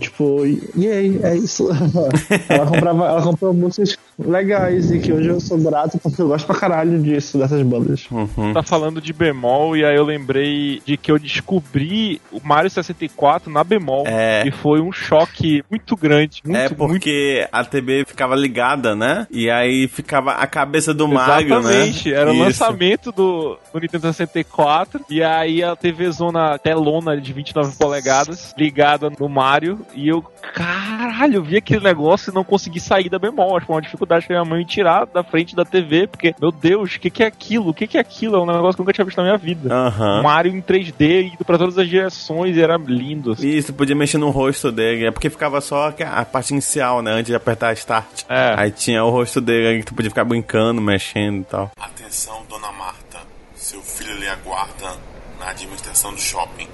[SPEAKER 5] tipo, e aí, é isso. ela comprava, ela comprou músicas legais e que hoje eu sou grato porque eu gosto pra caralho disso, dessas bandas.
[SPEAKER 1] Uhum.
[SPEAKER 2] Tá falando de bemol e aí eu lembrei de que eu descobri o Mario 64 na bemol.
[SPEAKER 1] É.
[SPEAKER 2] E foi um choque muito grande. Muito,
[SPEAKER 1] é
[SPEAKER 2] muito
[SPEAKER 1] porque a TV ficava ligada, né? E aí ficava a cabeça do Mario, né?
[SPEAKER 2] Exatamente, era o
[SPEAKER 1] Isso.
[SPEAKER 2] lançamento do, do Nintendo 64 e aí a TV zona telona de 29 polegadas ligada no Mario e eu, caralho, eu vi aquele negócio e não consegui sair da bemol. Acho que foi uma dificuldade pra minha mãe me tirar da frente da TV, porque, meu Deus, o que, que é aquilo? O que, que é aquilo? É um negócio que eu nunca tinha visto na minha vida.
[SPEAKER 1] Aham.
[SPEAKER 2] Mario em 3D, indo pra todas as direções, e era lindo. assim.
[SPEAKER 1] Isso, podia mexer no rosto dele. É porque ficava só a parte inicial, né? Antes de apertar Start.
[SPEAKER 2] É.
[SPEAKER 1] Aí tinha o rosto dele aí que tu podia ficar brincando, mexendo e tal.
[SPEAKER 7] Atenção, dona Marta. Seu filho lhe aguarda na administração do shopping.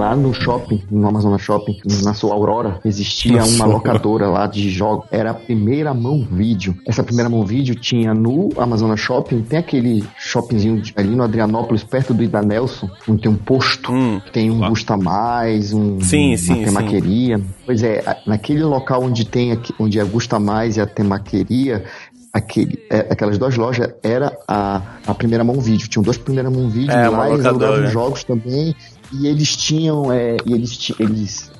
[SPEAKER 4] Lá no shopping, no Amazonas Shopping, na sua Aurora, existia
[SPEAKER 1] Nossa.
[SPEAKER 4] uma locadora lá de jogos. Era a primeira mão vídeo. Essa primeira mão vídeo tinha no Amazonas Shopping, tem aquele shoppingzinho ali no Adrianópolis, perto do Ida Nelson, onde tem um posto,
[SPEAKER 1] Hum.
[SPEAKER 4] tem um Gusta Mais, um,
[SPEAKER 1] Sim,
[SPEAKER 4] uma
[SPEAKER 1] sim,
[SPEAKER 4] temaqueria. Pois é, naquele local onde tem aqui- onde é Gusta Mais e a temaqueria, aquele, é, aquelas duas lojas era a, a primeira mão vídeo. Tinham duas primeiras mão vídeo
[SPEAKER 1] É,
[SPEAKER 4] lá, eles jogos também. E eles tinham, é, e eles, ti-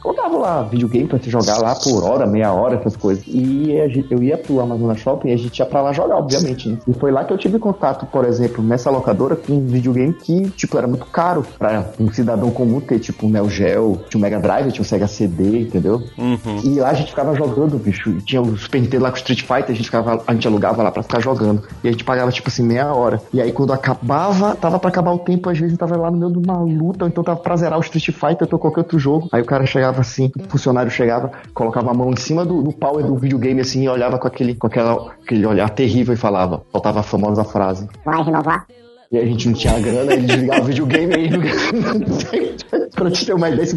[SPEAKER 4] colocavam lá videogame pra você jogar lá por hora, meia hora, essas coisas. E a gente- eu ia pro Amazonas Shopping e a gente ia pra lá jogar, obviamente. né? E foi lá que eu tive contato, por exemplo, nessa locadora com um videogame que, tipo, era muito caro pra um cidadão comum ter, tipo, um Neo Geo, tinha um Mega Drive, tinha um Sega CD, entendeu?
[SPEAKER 1] Uhum.
[SPEAKER 4] E lá a gente ficava jogando, bicho. E tinha o Super Nintendo lá com Street Fighter, a gente, ficava, a gente alugava lá pra ficar jogando. E a gente pagava, tipo assim, meia hora. E aí quando acabava, tava pra acabar o tempo, às vezes tava lá no meio de uma luta, ou então tava pra zerar o Street Fighter ou qualquer outro jogo. Aí o cara chegava assim, o funcionário chegava, colocava a mão em cima do, do power do videogame assim e olhava com aquele, com aquela, aquele olhar terrível e falava. Faltava a famosa frase.
[SPEAKER 8] Vai renovar.
[SPEAKER 4] E a gente não tinha grana, ele desligava o videogame aí. pra te ter uma ideia, isso,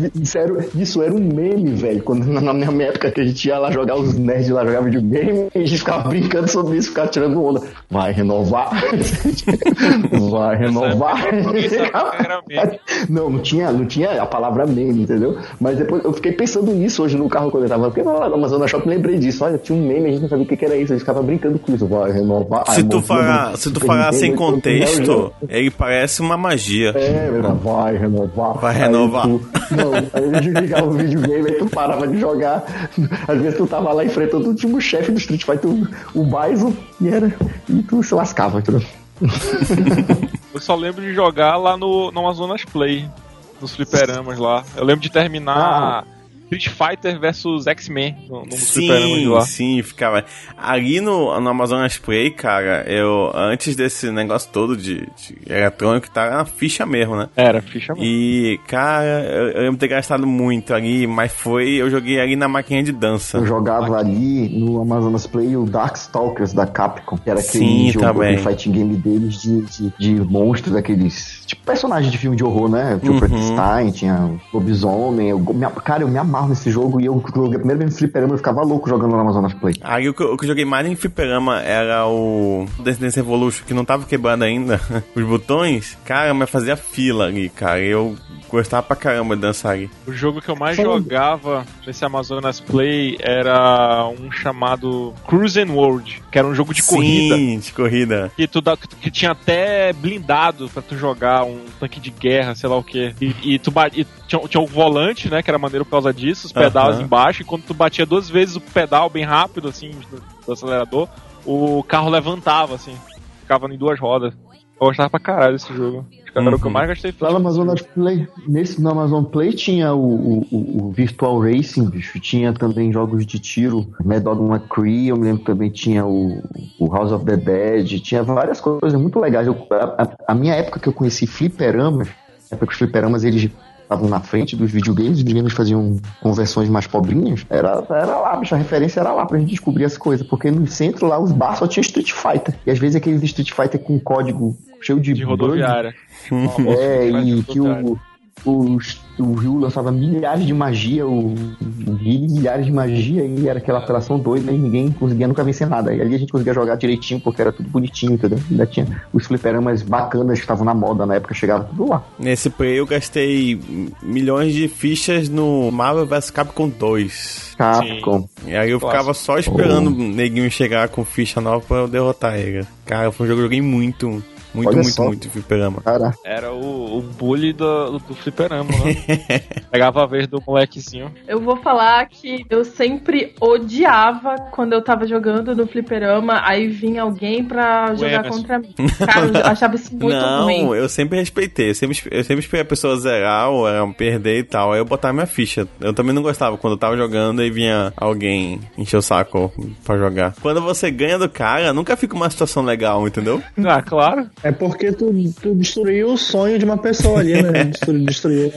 [SPEAKER 4] isso era, um meme, velho. Quando, na, na minha época que a gente ia lá jogar, os nerds lá jogar videogame, e a gente ficava brincando sobre isso, ficava tirando onda. Vai renovar. Vai renovar. Não, não tinha, não tinha a palavra meme, entendeu? Mas depois eu fiquei pensando nisso hoje no carro quando eu tava. Porque lá no Amazonas Shopping lembrei disso. Olha, tinha um meme, a gente não sabia o que, que era isso. A gente ficava brincando com isso. Vai renovar.
[SPEAKER 1] Se
[SPEAKER 4] Aí,
[SPEAKER 1] tu falar, se tu falar sem
[SPEAKER 4] Nintendo,
[SPEAKER 1] contexto, ele parece uma magia.
[SPEAKER 4] é, vai renovar.
[SPEAKER 1] Vai
[SPEAKER 4] Aí
[SPEAKER 1] renovar.
[SPEAKER 4] tu- não, aí a gente ligava o videogame, aí tu parava de jogar. Às vezes tu tava lá enfrentando o último chefe do Street Fighter, o, o Bison, e era. E tu se lascava, entendeu?
[SPEAKER 2] Eu só lembro de jogar lá no, no Amazonas Play, nos fliperamas lá. Eu lembro de terminar Street Fighter versus X-Men no, no
[SPEAKER 1] Sim,
[SPEAKER 2] lá.
[SPEAKER 1] sim, ficava. Ali no, no Amazonas Play, cara, eu, antes desse negócio todo de, de eletrônico, tava na ficha mesmo, né?
[SPEAKER 2] Era, ficha mesmo.
[SPEAKER 1] E, cara, eu, eu lembro ter gastado muito ali, mas foi. Eu joguei ali na máquina de dança.
[SPEAKER 4] Eu jogava ali no Amazonas Play o Darkstalkers da Capcom, que era aquele
[SPEAKER 1] Sim,
[SPEAKER 4] jogo,
[SPEAKER 1] também.
[SPEAKER 4] fighting game deles de, de, de monstros, aqueles. Tipo personagens de filme de horror, né? Tinha o
[SPEAKER 1] Uhum.
[SPEAKER 4] Frankenstein, tinha o lobisomem. Eu, me- cara, eu me amarro nesse jogo e eu joguei vez no fliperama eu ficava louco jogando no Amazonas Play.
[SPEAKER 1] Aí o que, eu- o que eu joguei mais em fliperama era o Dance Dance Evolution, que não tava quebrando ainda os botões. Cara, mas fazia fila ali, cara. Eu gostava pra caramba de dançar ali.
[SPEAKER 2] O jogo que eu mais
[SPEAKER 4] Falando-
[SPEAKER 2] jogava nesse Amazonas Play era um chamado Cruise World, que era um jogo de corrida.
[SPEAKER 1] Sim, de corrida.
[SPEAKER 2] Que, tu que tinha até blindado pra tu jogar um tanque de guerra, sei lá o que. E, e tu e tinha, tinha um volante, né? Que era maneiro por causa disso, os pedais
[SPEAKER 1] Aham.
[SPEAKER 2] embaixo, e quando tu batia duas vezes o pedal bem rápido, assim, do, do acelerador, o carro levantava, assim, ficava em duas rodas. Eu gostava pra caralho desse jogo. Acho que era o que eu
[SPEAKER 1] Uhum.
[SPEAKER 2] mais gastei
[SPEAKER 4] Lá no Amazonas Play, nesse no Amazon Play tinha o, o, o- Virtual Racing, bicho. Tinha também jogos de tiro, Mad Dog McCree, eu me lembro que também tinha o, o House of the Dead, tinha várias coisas muito legais. Eu- a, a- minha época que eu conheci fliperamas, a época que os fliperamas eles estavam na frente dos videogames, os videogames faziam conversões mais pobrinhas, era, era lá, bicho, a referência era lá pra gente descobrir as coisas, porque no centro lá os bar só tinha Street Fighter. E às vezes aqueles Street Fighter com código cheio de,
[SPEAKER 2] De
[SPEAKER 4] bug,
[SPEAKER 2] rodoviária.
[SPEAKER 4] É,
[SPEAKER 2] Faz
[SPEAKER 4] e
[SPEAKER 2] de
[SPEAKER 4] que o, o, o Ryu lançava milhares de magia, o, Guile milhares de magia, e era aquela apelação doida, e ninguém conseguia nunca vencer nada. E ali a gente conseguia jogar direitinho, porque era tudo bonitinho, entendeu? Ainda tinha os fliperamas bacanas que estavam na moda na época, chegava tudo lá.
[SPEAKER 1] Nesse play eu gastei milhões de fichas no Marvel vs Capcom 2.
[SPEAKER 4] Capcom.
[SPEAKER 1] E aí eu ficava só esperando o neguinho chegar com ficha nova pra eu derrotar ele. Cara, foi um jogo que eu joguei muito, muito,
[SPEAKER 4] Olha
[SPEAKER 1] muito,
[SPEAKER 4] só.
[SPEAKER 1] muito fliperama.
[SPEAKER 4] Cara,
[SPEAKER 2] Era o, o bully do, do fliperama, né? Pegava a vez do molequezinho.
[SPEAKER 3] Eu vou falar que eu sempre odiava quando eu tava jogando no fliperama, aí vinha alguém pra jogar
[SPEAKER 2] Emerson.
[SPEAKER 3] contra mim. Cara, eu achava isso muito
[SPEAKER 1] Não,
[SPEAKER 3] ruim.
[SPEAKER 1] eu sempre respeitei. Eu sempre, eu sempre esperei a pessoa zerar ou perder e tal. Aí eu botava minha ficha. Eu também não gostava quando eu tava jogando e vinha alguém encher o saco pra jogar. Quando você ganha do cara, nunca fica uma situação legal, entendeu?
[SPEAKER 2] Ah, claro.
[SPEAKER 5] É porque tu, tu destruiu o sonho de uma pessoa ali, né? Destruiu, destruiu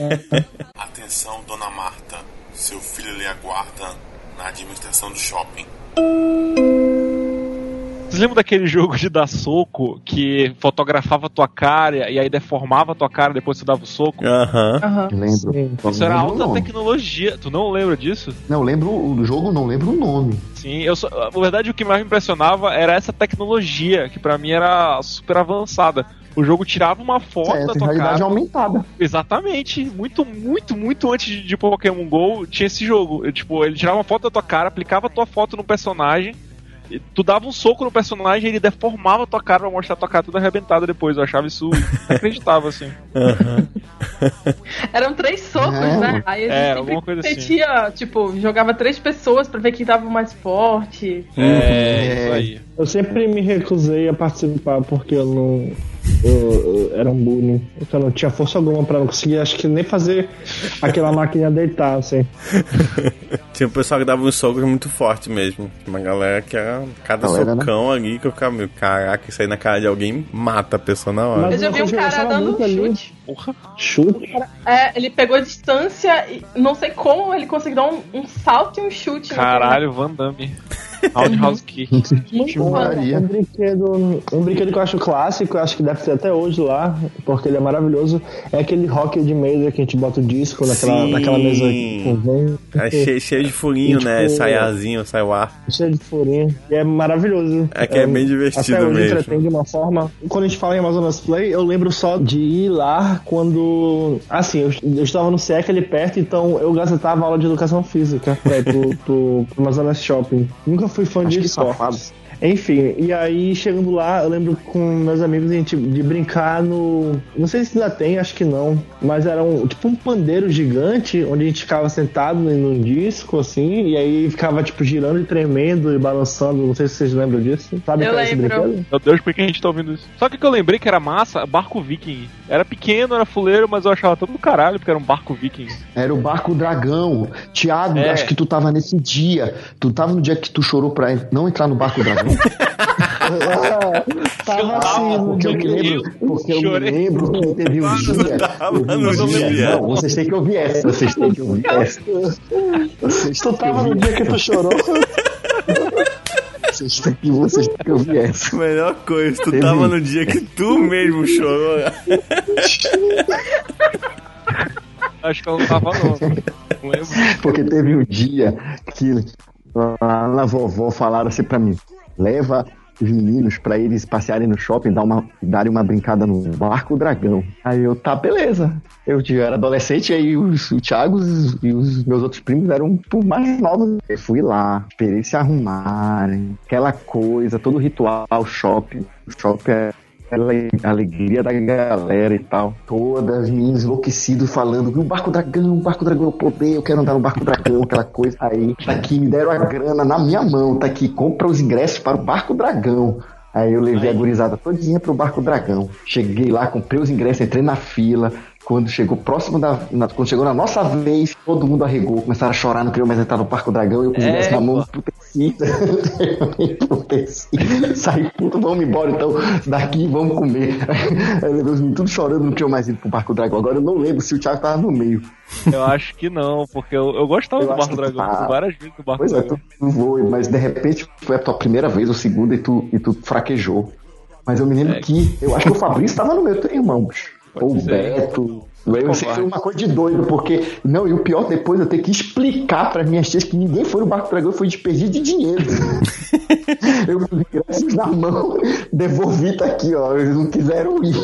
[SPEAKER 5] a-
[SPEAKER 7] Atenção, dona Marta. Seu filho lhe aguarda na administração do shopping.
[SPEAKER 2] Vocês lembram daquele jogo de dar soco que fotografava a tua cara e aí deformava a tua cara depois que tu dava o soco?
[SPEAKER 1] Aham.
[SPEAKER 3] Aham.
[SPEAKER 4] eu lembro.
[SPEAKER 5] Sim.
[SPEAKER 2] Isso era alta tecnologia. Tu não lembra disso?
[SPEAKER 4] Não, eu lembro o jogo, não lembro o nome.
[SPEAKER 2] Sim, eu só, na verdade o que mais me impressionava era essa tecnologia, que pra mim era super avançada. O jogo tirava uma foto
[SPEAKER 4] É,
[SPEAKER 2] da tua
[SPEAKER 4] realidade
[SPEAKER 2] cara.
[SPEAKER 4] aumentada.
[SPEAKER 2] Exatamente. Muito, muito, muito antes de, de Pokémon GO tinha esse jogo. Eu, tipo, ele tirava uma foto da tua cara, aplicava a tua foto no personagem. Tu dava um soco no personagem e ele deformava a tua cara pra mostrar a tua cara toda arrebentada depois. Eu achava isso inacreditável, assim.
[SPEAKER 3] Eram três socos,
[SPEAKER 4] É,
[SPEAKER 3] né? Aí a gente
[SPEAKER 2] é,
[SPEAKER 3] sempre
[SPEAKER 2] alguma coisa assim.
[SPEAKER 3] competia, tipo, jogava três pessoas pra ver quem tava mais forte.
[SPEAKER 2] É, isso aí.
[SPEAKER 5] Eu sempre me recusei a participar porque eu não. Eu, eu- era um bullying. Então não tinha força alguma pra não conseguir, acho que nem fazer aquela máquina deitar, assim.
[SPEAKER 1] Tinha um pessoal que dava uns socos muito fortes mesmo. Tinha Uma galera que era cada
[SPEAKER 4] Galera, né?
[SPEAKER 1] socão ali que eu ficava meio, caraca, isso aí na cara de alguém mata a pessoa na hora.
[SPEAKER 5] Mas-
[SPEAKER 3] Eu vi um cara dando um
[SPEAKER 5] ali-
[SPEAKER 3] chute.
[SPEAKER 2] Porra.
[SPEAKER 5] Chute.
[SPEAKER 3] É, ele pegou a distância e não sei como ele conseguiu dar um, um salto e um chute.
[SPEAKER 2] Caralho, Van Damme. Roundhouse Kick.
[SPEAKER 3] Muito.
[SPEAKER 4] Maria.
[SPEAKER 5] Um brinquedo, um brinquedo que eu acho clássico, eu acho que deve ter até hoje lá, porque ele é maravilhoso. É aquele hockey de mesa que a gente bota o disco naquela,
[SPEAKER 1] Sim.
[SPEAKER 5] naquela mesa vento,
[SPEAKER 1] É cheio, cheio de furinho,
[SPEAKER 5] E,
[SPEAKER 1] né?
[SPEAKER 5] tipo,
[SPEAKER 1] Saiazinho, sai o ar.
[SPEAKER 5] cheio de furinho. E é maravilhoso.
[SPEAKER 1] É que é bem divertido
[SPEAKER 5] até hoje
[SPEAKER 1] mesmo.
[SPEAKER 5] entretém de uma forma. Quando a gente fala em Amazonas Play, eu lembro só de ir lá quando. Assim, eu, eu estava no SEC ali perto, então eu gazetava aula de educação física pra ir pro, pro, pro Amazonas Shopping. Nunca fui fã
[SPEAKER 4] Acho
[SPEAKER 5] de esportes. Enfim, e aí chegando lá, eu lembro com meus amigos a gente de brincar no. Não sei se ainda tem, acho que não. Mas era um tipo um pandeiro gigante, onde a gente ficava sentado num disco, assim, e aí ficava tipo girando e tremendo e balançando. Não sei se vocês lembram disso. Sabe
[SPEAKER 3] Eu
[SPEAKER 5] qual é esse
[SPEAKER 3] lembro.
[SPEAKER 2] Meu Deus, por que a gente tá ouvindo isso? Só que o que eu lembrei que era massa, barco viking. Era pequeno, era fuleiro, mas eu achava todo do caralho, porque era um barco viking.
[SPEAKER 4] Era o Barco Dragão. Tiago,
[SPEAKER 2] É.
[SPEAKER 4] acho que tu tava nesse dia. Tu tava no dia que tu chorou pra não entrar no Barco Dragão?
[SPEAKER 5] Ah, tava assim, no
[SPEAKER 4] porque eu
[SPEAKER 5] dia
[SPEAKER 4] me lembro, porque eu me lembro que teve um dia.
[SPEAKER 1] no
[SPEAKER 4] dia-
[SPEAKER 1] dia.
[SPEAKER 4] Não, vocês têm que ouvir essa, vocês têm que ouvir essa. Vocês
[SPEAKER 5] Tu
[SPEAKER 4] têm que
[SPEAKER 5] tava no dia que tu chorou?
[SPEAKER 4] vocês têm que, vocês têm que ouvir essa.
[SPEAKER 1] Melhor coisa, tu
[SPEAKER 4] Teve-
[SPEAKER 1] tava no dia que tu mesmo chorou.
[SPEAKER 2] Acho que eu não tava, não. Não lembro.
[SPEAKER 4] Porque teve um dia que lá na vovó falaram assim pra mim: leva os meninos pra eles passearem no shopping, dar uma, darem uma brincada no barco dragão. Aí eu, tá, beleza. Eu já era adolescente, aí os, o Thiago os- e os meus outros primos eram pouco mais novos. Eu fui lá, esperei se arrumarem, aquela coisa, todo o ritual, shopping. O shopping é aquela alegria da galera e tal. Todas as meninas enlouquecidas falando: o barco dragão, o barco dragão, eu poder, eu quero andar no barco dragão, aquela coisa. Aí, tá aqui, me deram a grana na minha mão, tá aqui, compra os ingressos para o barco dragão. Aí eu levei a gurizada todinha pro barco dragão. Cheguei lá, comprei os ingressos, entrei na fila. Quando chegou próximo da. na- quando chegou na nossa vez, todo mundo arregou, começaram a chorar, não queriam mais entrar no Parque do Dragão. Eu com os
[SPEAKER 2] É,
[SPEAKER 4] na mão,
[SPEAKER 2] pô.
[SPEAKER 4] emputecido. emputecido. Saí, puto, vamos embora então, daqui vamos comer. Aí levei os meninos tudo chorando, não tinham mais ido pro Parque do Dragão. Agora eu não lembro se o Thiago tava no meio.
[SPEAKER 2] Eu acho que não, porque eu, eu gostava
[SPEAKER 4] Eu
[SPEAKER 2] do Barco Dragão.
[SPEAKER 4] tá.
[SPEAKER 2] várias vezes do Barco
[SPEAKER 4] Pois é,
[SPEAKER 2] Dragão.
[SPEAKER 4] tu voou, mas de repente foi a tua primeira vez ou segunda e tu, e tu fraquejou. Mas eu me lembro
[SPEAKER 2] É.
[SPEAKER 4] que. Eu acho que o Fabrício tava no meu teu irmão, bicho. Ou o
[SPEAKER 2] ser.
[SPEAKER 4] Beto. Que foi
[SPEAKER 2] covarde.
[SPEAKER 4] uma coisa de doido, porque. Não, e o pior depois eu ter que explicar para minhas tias que ninguém foi no Barco do Dragão foi desperdício de dinheiro. eu com os ingressos na mão, devolvi tá aqui, ó. Eles não quiseram ir.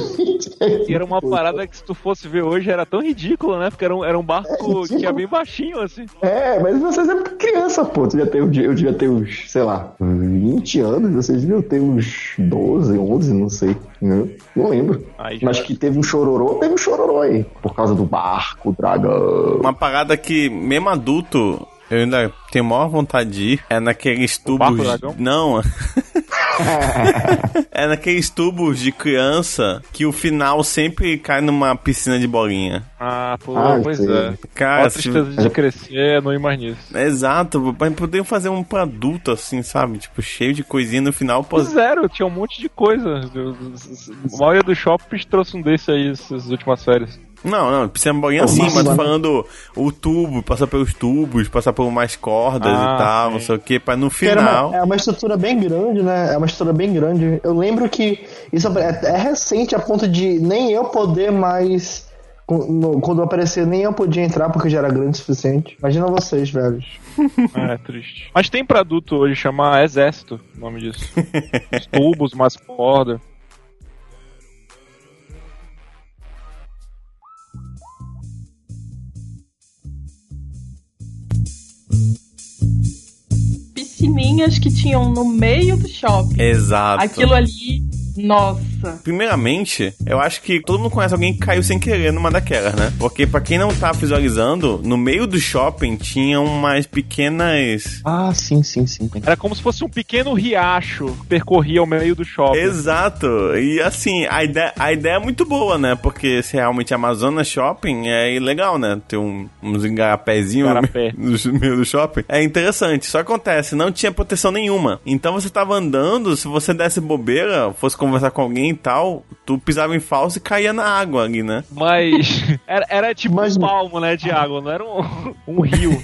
[SPEAKER 2] E era uma parada que se tu fosse ver hoje era tão ridícula, né? Porque era um, era um barco
[SPEAKER 4] ridículo.
[SPEAKER 2] que é bem baixinho, assim.
[SPEAKER 4] É, mas vocês eram criança, pô. Tu já tem, eu devia ter uns, sei lá, 20 anos, vocês deviam ter uns 12, 11, não sei. Não, não lembro.
[SPEAKER 2] Aí já-
[SPEAKER 4] Mas que teve um chororô, teve um chororô aí. Por causa do barco, o dragão.
[SPEAKER 1] Uma parada que, mesmo adulto, eu ainda tenho maior vontade de ir. É naqueles tubos.
[SPEAKER 2] Barco Dragão?
[SPEAKER 1] Não. é naqueles tubos de criança que o final sempre cai numa piscina de bolinha.
[SPEAKER 2] Ah, pô,
[SPEAKER 4] Ah,
[SPEAKER 2] pois
[SPEAKER 4] sei.
[SPEAKER 2] é.
[SPEAKER 1] Cara,
[SPEAKER 2] a
[SPEAKER 1] se-
[SPEAKER 2] tristeza de crescer é não ir mais nisso.
[SPEAKER 1] Exato, pra poder fazer um pra adulto assim, sabe? Tipo, cheio de coisinha no final. Pô,
[SPEAKER 2] Zero, tinha um monte de coisa. A maioria dos shoppings trouxe um desse aí essas últimas férias.
[SPEAKER 1] Não, não, piscina de bolinha
[SPEAKER 4] Pô,
[SPEAKER 1] sim,
[SPEAKER 4] mas
[SPEAKER 1] tô falando o tubo, passar pelos tubos, passar por mais cordas
[SPEAKER 2] Ah,
[SPEAKER 1] e tal, não sei o que, pra no
[SPEAKER 5] era uma-
[SPEAKER 1] final.
[SPEAKER 5] é uma estrutura bem grande, né? É uma estrutura bem grande. Eu lembro que isso é, é recente a ponto de nem eu poder mais. no- Quando eu aparecer, nem eu podia entrar porque já era grande o suficiente. Imagina vocês, velhos.
[SPEAKER 2] É, triste. Mas tem pra adulto hoje, chama Exército, o nome disso. Os tubos, umas cordas.
[SPEAKER 3] Piscininhas que tinham no meio do shopping.
[SPEAKER 1] Exato.
[SPEAKER 3] Aquilo ali, nossa.
[SPEAKER 1] Primeiramente, eu acho que todo mundo conhece alguém que caiu sem querer numa daquelas, né? Porque pra quem não tá visualizando, no meio do shopping tinha umas pequenas.
[SPEAKER 4] Ah, sim, sim, sim.
[SPEAKER 2] Era como se fosse um pequeno riacho que percorria o meio do shopping.
[SPEAKER 1] Exato. E assim, a ideia, a ideia é muito boa, né? Porque se realmente Amazonas Shopping é legal, né? Ter um, uns engarapézinhos no
[SPEAKER 2] Igarapé.
[SPEAKER 1] meio- no meio do shopping. É interessante. Só acontece, não tinha proteção nenhuma. Então você tava andando, se você desse bobeira, fosse conversar com alguém e tal, tu pisava em falso e caía na água ali, né?
[SPEAKER 2] Mas era, era tipo
[SPEAKER 5] Mas-
[SPEAKER 2] um palmo, né, de água, não era um, um rio.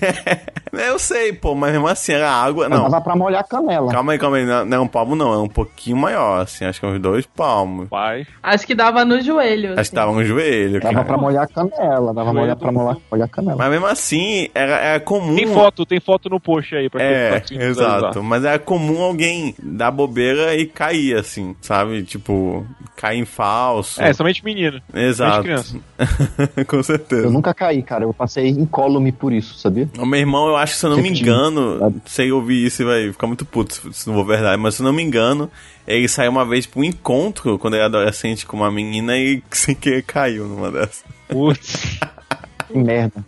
[SPEAKER 1] Eu sei, pô, mas mesmo assim era água. Não.
[SPEAKER 4] dava pra molhar a canela.
[SPEAKER 1] Calma aí, calma aí. Não, não é um palmo, não. É um pouquinho maior, assim. Acho que é uns dois palmos.
[SPEAKER 2] Pai.
[SPEAKER 3] Acho que dava no joelho.
[SPEAKER 1] Acho que tava um joelho.
[SPEAKER 4] Dava
[SPEAKER 1] cara.
[SPEAKER 4] pra molhar a canela, dava pra molhar, pra molhar, molhar a canela.
[SPEAKER 1] Mas mesmo assim, era, era comum.
[SPEAKER 2] Tem foto, tem foto no post aí pra quem
[SPEAKER 1] É,
[SPEAKER 2] tá
[SPEAKER 1] exato. Mas era comum alguém dar bobeira e cair, assim, sabe? Tipo, cair em falso.
[SPEAKER 2] É, somente menino.
[SPEAKER 1] exato.
[SPEAKER 2] criança.
[SPEAKER 1] Com
[SPEAKER 4] Eu
[SPEAKER 1] certeza.
[SPEAKER 4] nunca caí, cara. Eu passei incólume por isso, sabia?
[SPEAKER 1] O meu irmão, eu acho que se eu não me
[SPEAKER 4] Sempre tive,
[SPEAKER 1] engano,
[SPEAKER 4] sabe?
[SPEAKER 1] sei ouvir isso e vai ficar muito puto se- se não for verdade, mas se eu não me engano, ele saiu uma vez pra um encontro quando ele era adolescente com uma menina e sem querer caiu numa dessas.
[SPEAKER 2] Putz.
[SPEAKER 4] Que merda.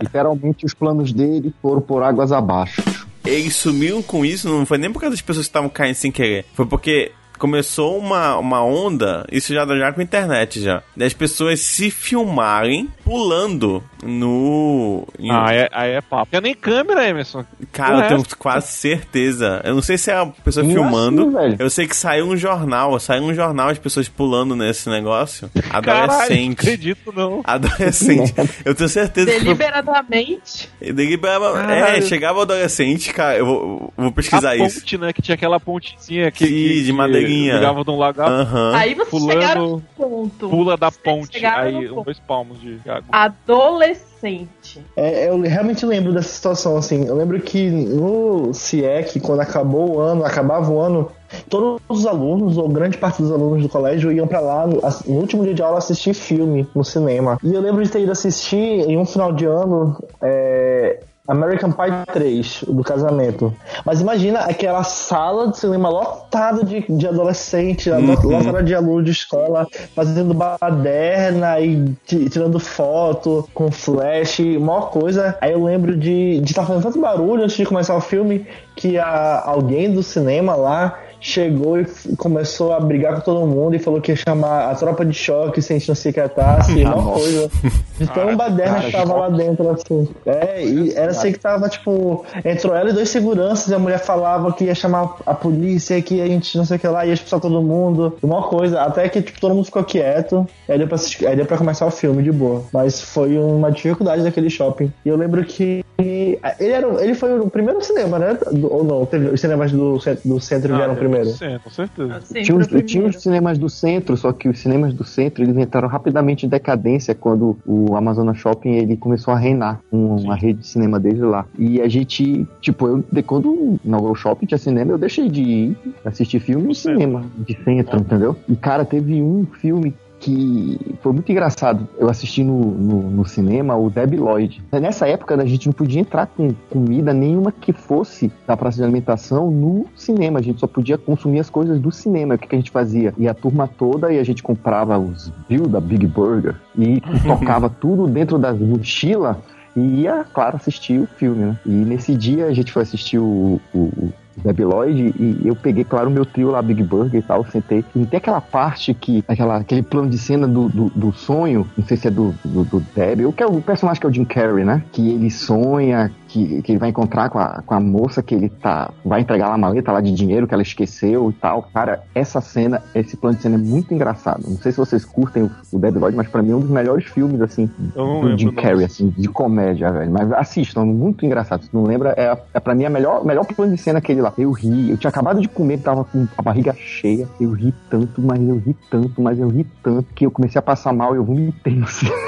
[SPEAKER 4] Literalmente os planos dele foram por águas abaixo.
[SPEAKER 1] eles sumiram com isso, não foi nem por causa das pessoas que estavam caindo sem querer. Foi porque começou uma, uma onda, isso já já com a internet já, das pessoas se filmarem pulando no. em-
[SPEAKER 2] Ah, é, aí é papo. Tem nem câmera, Emerson.
[SPEAKER 1] Cara,
[SPEAKER 2] o
[SPEAKER 1] eu tenho quase certeza. Eu não sei se é a pessoa
[SPEAKER 4] Não é
[SPEAKER 1] filmando.
[SPEAKER 4] assim,
[SPEAKER 1] eu sei que saiu um jornal, saiu um jornal as pessoas pulando nesse negócio.
[SPEAKER 2] Caralho, não
[SPEAKER 1] Adolescente.
[SPEAKER 2] acredito não.
[SPEAKER 1] Adolescente. Eu tenho certeza que foi
[SPEAKER 3] Deliberadamente.
[SPEAKER 1] Deliberava- É, chegava o adolescente, cara. Eu vou, eu vou pesquisar
[SPEAKER 2] a
[SPEAKER 1] isso.
[SPEAKER 2] ponte, né? Que tinha aquela pontezinha que,
[SPEAKER 1] Sim,
[SPEAKER 2] que,
[SPEAKER 1] de
[SPEAKER 2] que
[SPEAKER 1] madeirinha.
[SPEAKER 2] ligava de um lagar,
[SPEAKER 1] Aham.
[SPEAKER 3] Aí vocês
[SPEAKER 2] Pulando,
[SPEAKER 3] chegaram no ponto.
[SPEAKER 2] pula da ponte. Aí,
[SPEAKER 3] ponto.
[SPEAKER 2] dois palmos de água.
[SPEAKER 3] Adolescente.
[SPEAKER 5] É, eu realmente lembro dessa situação, assim. Eu lembro que no CIEC, quando acabou o ano, acabava o ano, todos os alunos, ou grande parte dos alunos do colégio, iam pra lá no, no último dia de aula assistir filme no cinema. E eu lembro de ter ido assistir em um final de ano. é, American Pie 3, do casamento. Mas imagina aquela sala de cinema lotada de, de adolescente, lotada de aluno de escola, fazendo baderna e ti- tirando foto com flash, maior coisa. Aí eu lembro de estar fazendo tanto barulho antes de começar o filme que a, alguém do cinema lá chegou e começou a brigar com todo mundo e falou que ia chamar a tropa de choque se a gente não se quietasse, uma
[SPEAKER 4] Nossa.
[SPEAKER 5] coisa. De tão baderna que tava lá dentro, assim. É, e era assim que tava, tipo, entrou ela e dois seguranças e a mulher falava que ia chamar a polícia, que a gente não sei o que lá, ia expulsar todo mundo, uma coisa. Até que, tipo, todo mundo ficou quieto. Aí deu pra, assistir- aí deu pra começar o filme de boa. Mas foi uma dificuldade daquele shopping. E eu lembro que ele, era, ele foi o primeiro cinema, né? Ou não? Teve, os cinemas do, do centro vieram
[SPEAKER 2] Ah,
[SPEAKER 5] primeiro.
[SPEAKER 2] Sim, com certeza.
[SPEAKER 3] Sempre
[SPEAKER 4] Tinha,
[SPEAKER 3] o
[SPEAKER 4] os, tinha os cinemas do centro, só que os cinemas do centro eles entraram rapidamente em decadência quando o Amazonas Shopping ele começou a reinar um- uma rede de cinema desde lá. E a gente, tipo, eu de- quando inaugurou o shopping tinha cinema, eu deixei de ir assistir filme
[SPEAKER 2] centro.
[SPEAKER 4] cinema de centro, entendeu? E cara, teve um filme que foi muito engraçado. Eu assisti no, no, no cinema o Debi Lloyd. Nessa época a gente não podia entrar com comida nenhuma que fosse da praça de alimentação no cinema. A gente só podia consumir as coisas do cinema. O que, que a gente fazia? Ia a turma toda e a gente comprava os bill da Big Burger e tocava tudo dentro das mochilas e ia, claro, assistir o filme, né? E nesse dia a gente foi assistir o, o, o Debi Lloyd e eu peguei, claro, o meu trio lá, Big Burger e tal, sentei. E tem aquela parte que, aquela, aquele plano de cena do, do, do sonho, não sei se é do, do, do Debi, ou que é o personagem que é o Jim Carrey, né? Que ele sonha que, que ele vai encontrar com a, com a moça que ele tá, vai entregar lá a maleta lá de dinheiro que ela esqueceu e tal. Cara, essa cena, esse plano de cena é muito engraçado. Não sei se vocês curtem o, o Debi Lloyd, mas pra mim é um dos melhores filmes, assim, do Jim. Carrey, assim, de comédia, velho. Mas assistam, é muito engraçado. Se não lembra, é, é pra mim a melhor, melhor plano de cena aquele lá. Eu ri, eu tinha acabado de comer, tava com a barriga cheia. Eu ri tanto, mas eu ri tanto, mas eu ri tanto, que eu comecei a passar mal e eu vomitei no cinema.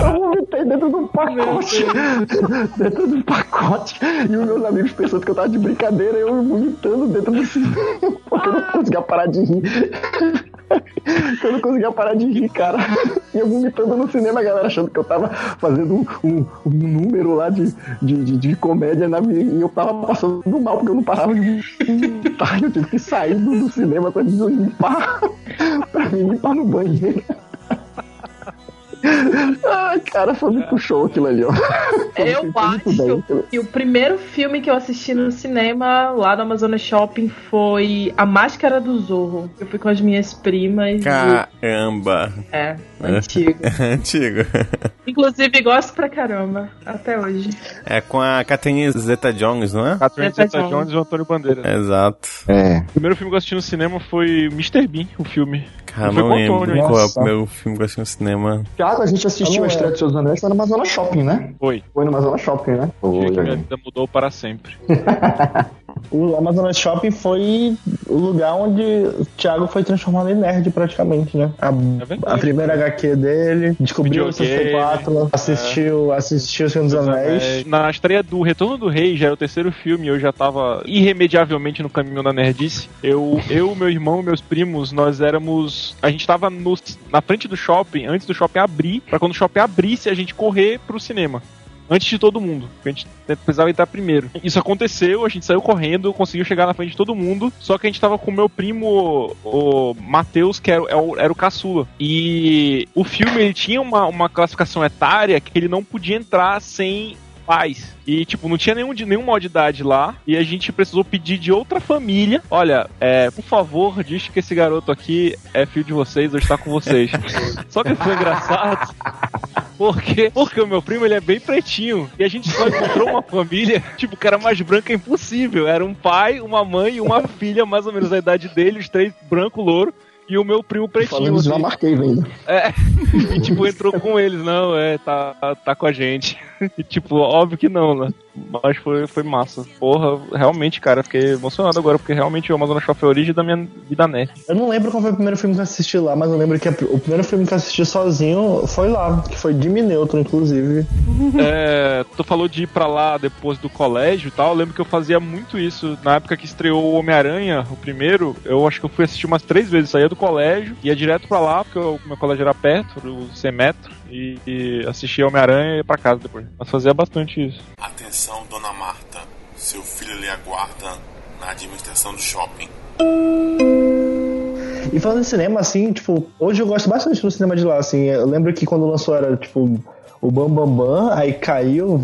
[SPEAKER 4] Eu vomitei dentro do pacote. dentro do pacote. E os meus amigos pensando que eu tava de brincadeira, eu vomitando dentro cinema. Porque eu não conseguia parar de rir. eu não conseguia parar de rir, cara. E eu vomitando no cinema, a galera achando que eu tava fazendo um, um- número lá de, de, de, de comédia na minha, e eu tava passando mal porque eu não parava de vomitar. Eu tive que sair do, do cinema pra limpar, pra me limpar no banheiro. Ai, cara, foi muito show aquilo ali, ó. Foi
[SPEAKER 3] Eu acho que o primeiro filme que eu assisti no cinema lá no Amazonas Shopping foi A Máscara do Zorro. Eu fui com as minhas primas.
[SPEAKER 1] Caramba.
[SPEAKER 3] E, é, antigo.
[SPEAKER 1] Antigo.
[SPEAKER 3] Inclusive, gosto pra caramba. Até hoje.
[SPEAKER 1] É com a Catherine Zeta-Jones, não é?
[SPEAKER 2] Catherine
[SPEAKER 3] Zeta
[SPEAKER 2] Zeta
[SPEAKER 3] Jones.
[SPEAKER 2] Jones e o Antônio Bandeira.
[SPEAKER 1] Exato.
[SPEAKER 4] É.
[SPEAKER 2] O primeiro filme que eu assisti no cinema foi Mr. Bean, o filme.
[SPEAKER 1] Cara,
[SPEAKER 2] Foi
[SPEAKER 1] não lembro
[SPEAKER 2] Antônio,
[SPEAKER 1] qual é o primeiro filme que eu assisti no cinema.
[SPEAKER 4] A gente assistiu a
[SPEAKER 5] é.
[SPEAKER 4] estreia do Seus Anéis foi no Amazonas Shopping, né?
[SPEAKER 2] Foi.
[SPEAKER 4] Foi no Amazonas Shopping, né?
[SPEAKER 2] O dia que
[SPEAKER 4] Foi.
[SPEAKER 2] minha vida mudou para sempre.
[SPEAKER 5] O Amazonas Shopping foi o lugar onde o Thiago foi transformado em nerd praticamente, né? A,
[SPEAKER 2] verdade.
[SPEAKER 5] a primeira HQ dele, descobriu o
[SPEAKER 2] Videogame,
[SPEAKER 5] 64, assistiu, assistiu o Senhor dos Anéis.
[SPEAKER 2] É, Na estreia do Retorno do Rei, já era o terceiro filme, eu já tava irremediavelmente no caminho da nerdice. Eu, eu meu irmão, meus primos, nós éramos. A gente tava no, na frente do shopping, antes do shopping abrir, pra quando o shopping abrisse, a gente correr pro cinema. Antes de todo mundo. porque A gente precisava entrar primeiro. Isso aconteceu, a gente saiu correndo, conseguiu chegar na frente de todo mundo. Só que a gente tava com o meu primo, o Matheus, que era, o- era o caçula. E o filme ele tinha uma, uma classificação etária que ele não podia entrar sem pais. E, tipo, não tinha nenhum de nenhum maior de idade lá. E a gente precisou pedir de outra família. Olha, é, por favor, diz que esse garoto aqui é filho de vocês ou está com vocês. Só que foi engraçado. Porque, porque o meu primo ele é bem pretinho. E a gente só encontrou uma família, tipo, que era mais branca impossível. Era um pai, uma mãe e uma filha, mais ou menos a idade dele, os três branco, louro. E o meu primo pretinho.
[SPEAKER 4] Falando
[SPEAKER 2] assim.
[SPEAKER 4] marquei, velho.
[SPEAKER 2] É, e tipo, entrou com eles, não, é, tá, tá com a gente. E tipo, óbvio que não, né? Mas foi, foi massa. Porra, realmente, cara, fiquei emocionado agora, porque realmente o Amazonas Show foi a origem da minha vida nerd.
[SPEAKER 5] Eu não lembro qual foi o primeiro filme que eu assisti lá, mas eu lembro que a- o primeiro filme que eu assisti sozinho foi lá, que foi Jimmy Neutron, inclusive.
[SPEAKER 2] É, tu falou de ir pra lá depois do colégio e tal, eu lembro que eu fazia muito isso. Na época que estreou o Homem-Aranha, o primeiro, eu acho que eu fui assistir umas três vezes. Saía do colégio, ia direto pra lá, porque o meu colégio era perto, o 100 metros, e, e assistia Homem-Aranha e ia pra casa depois. Mas fazia bastante isso.
[SPEAKER 7] Atenção, dona Marta. Seu filho lhe aguarda na administração do shopping.
[SPEAKER 5] E falando em cinema, assim, tipo, hoje eu gosto bastante do cinema de lá, assim. Eu lembro que quando lançou era, tipo, o Bam Bam Bam, aí caiu,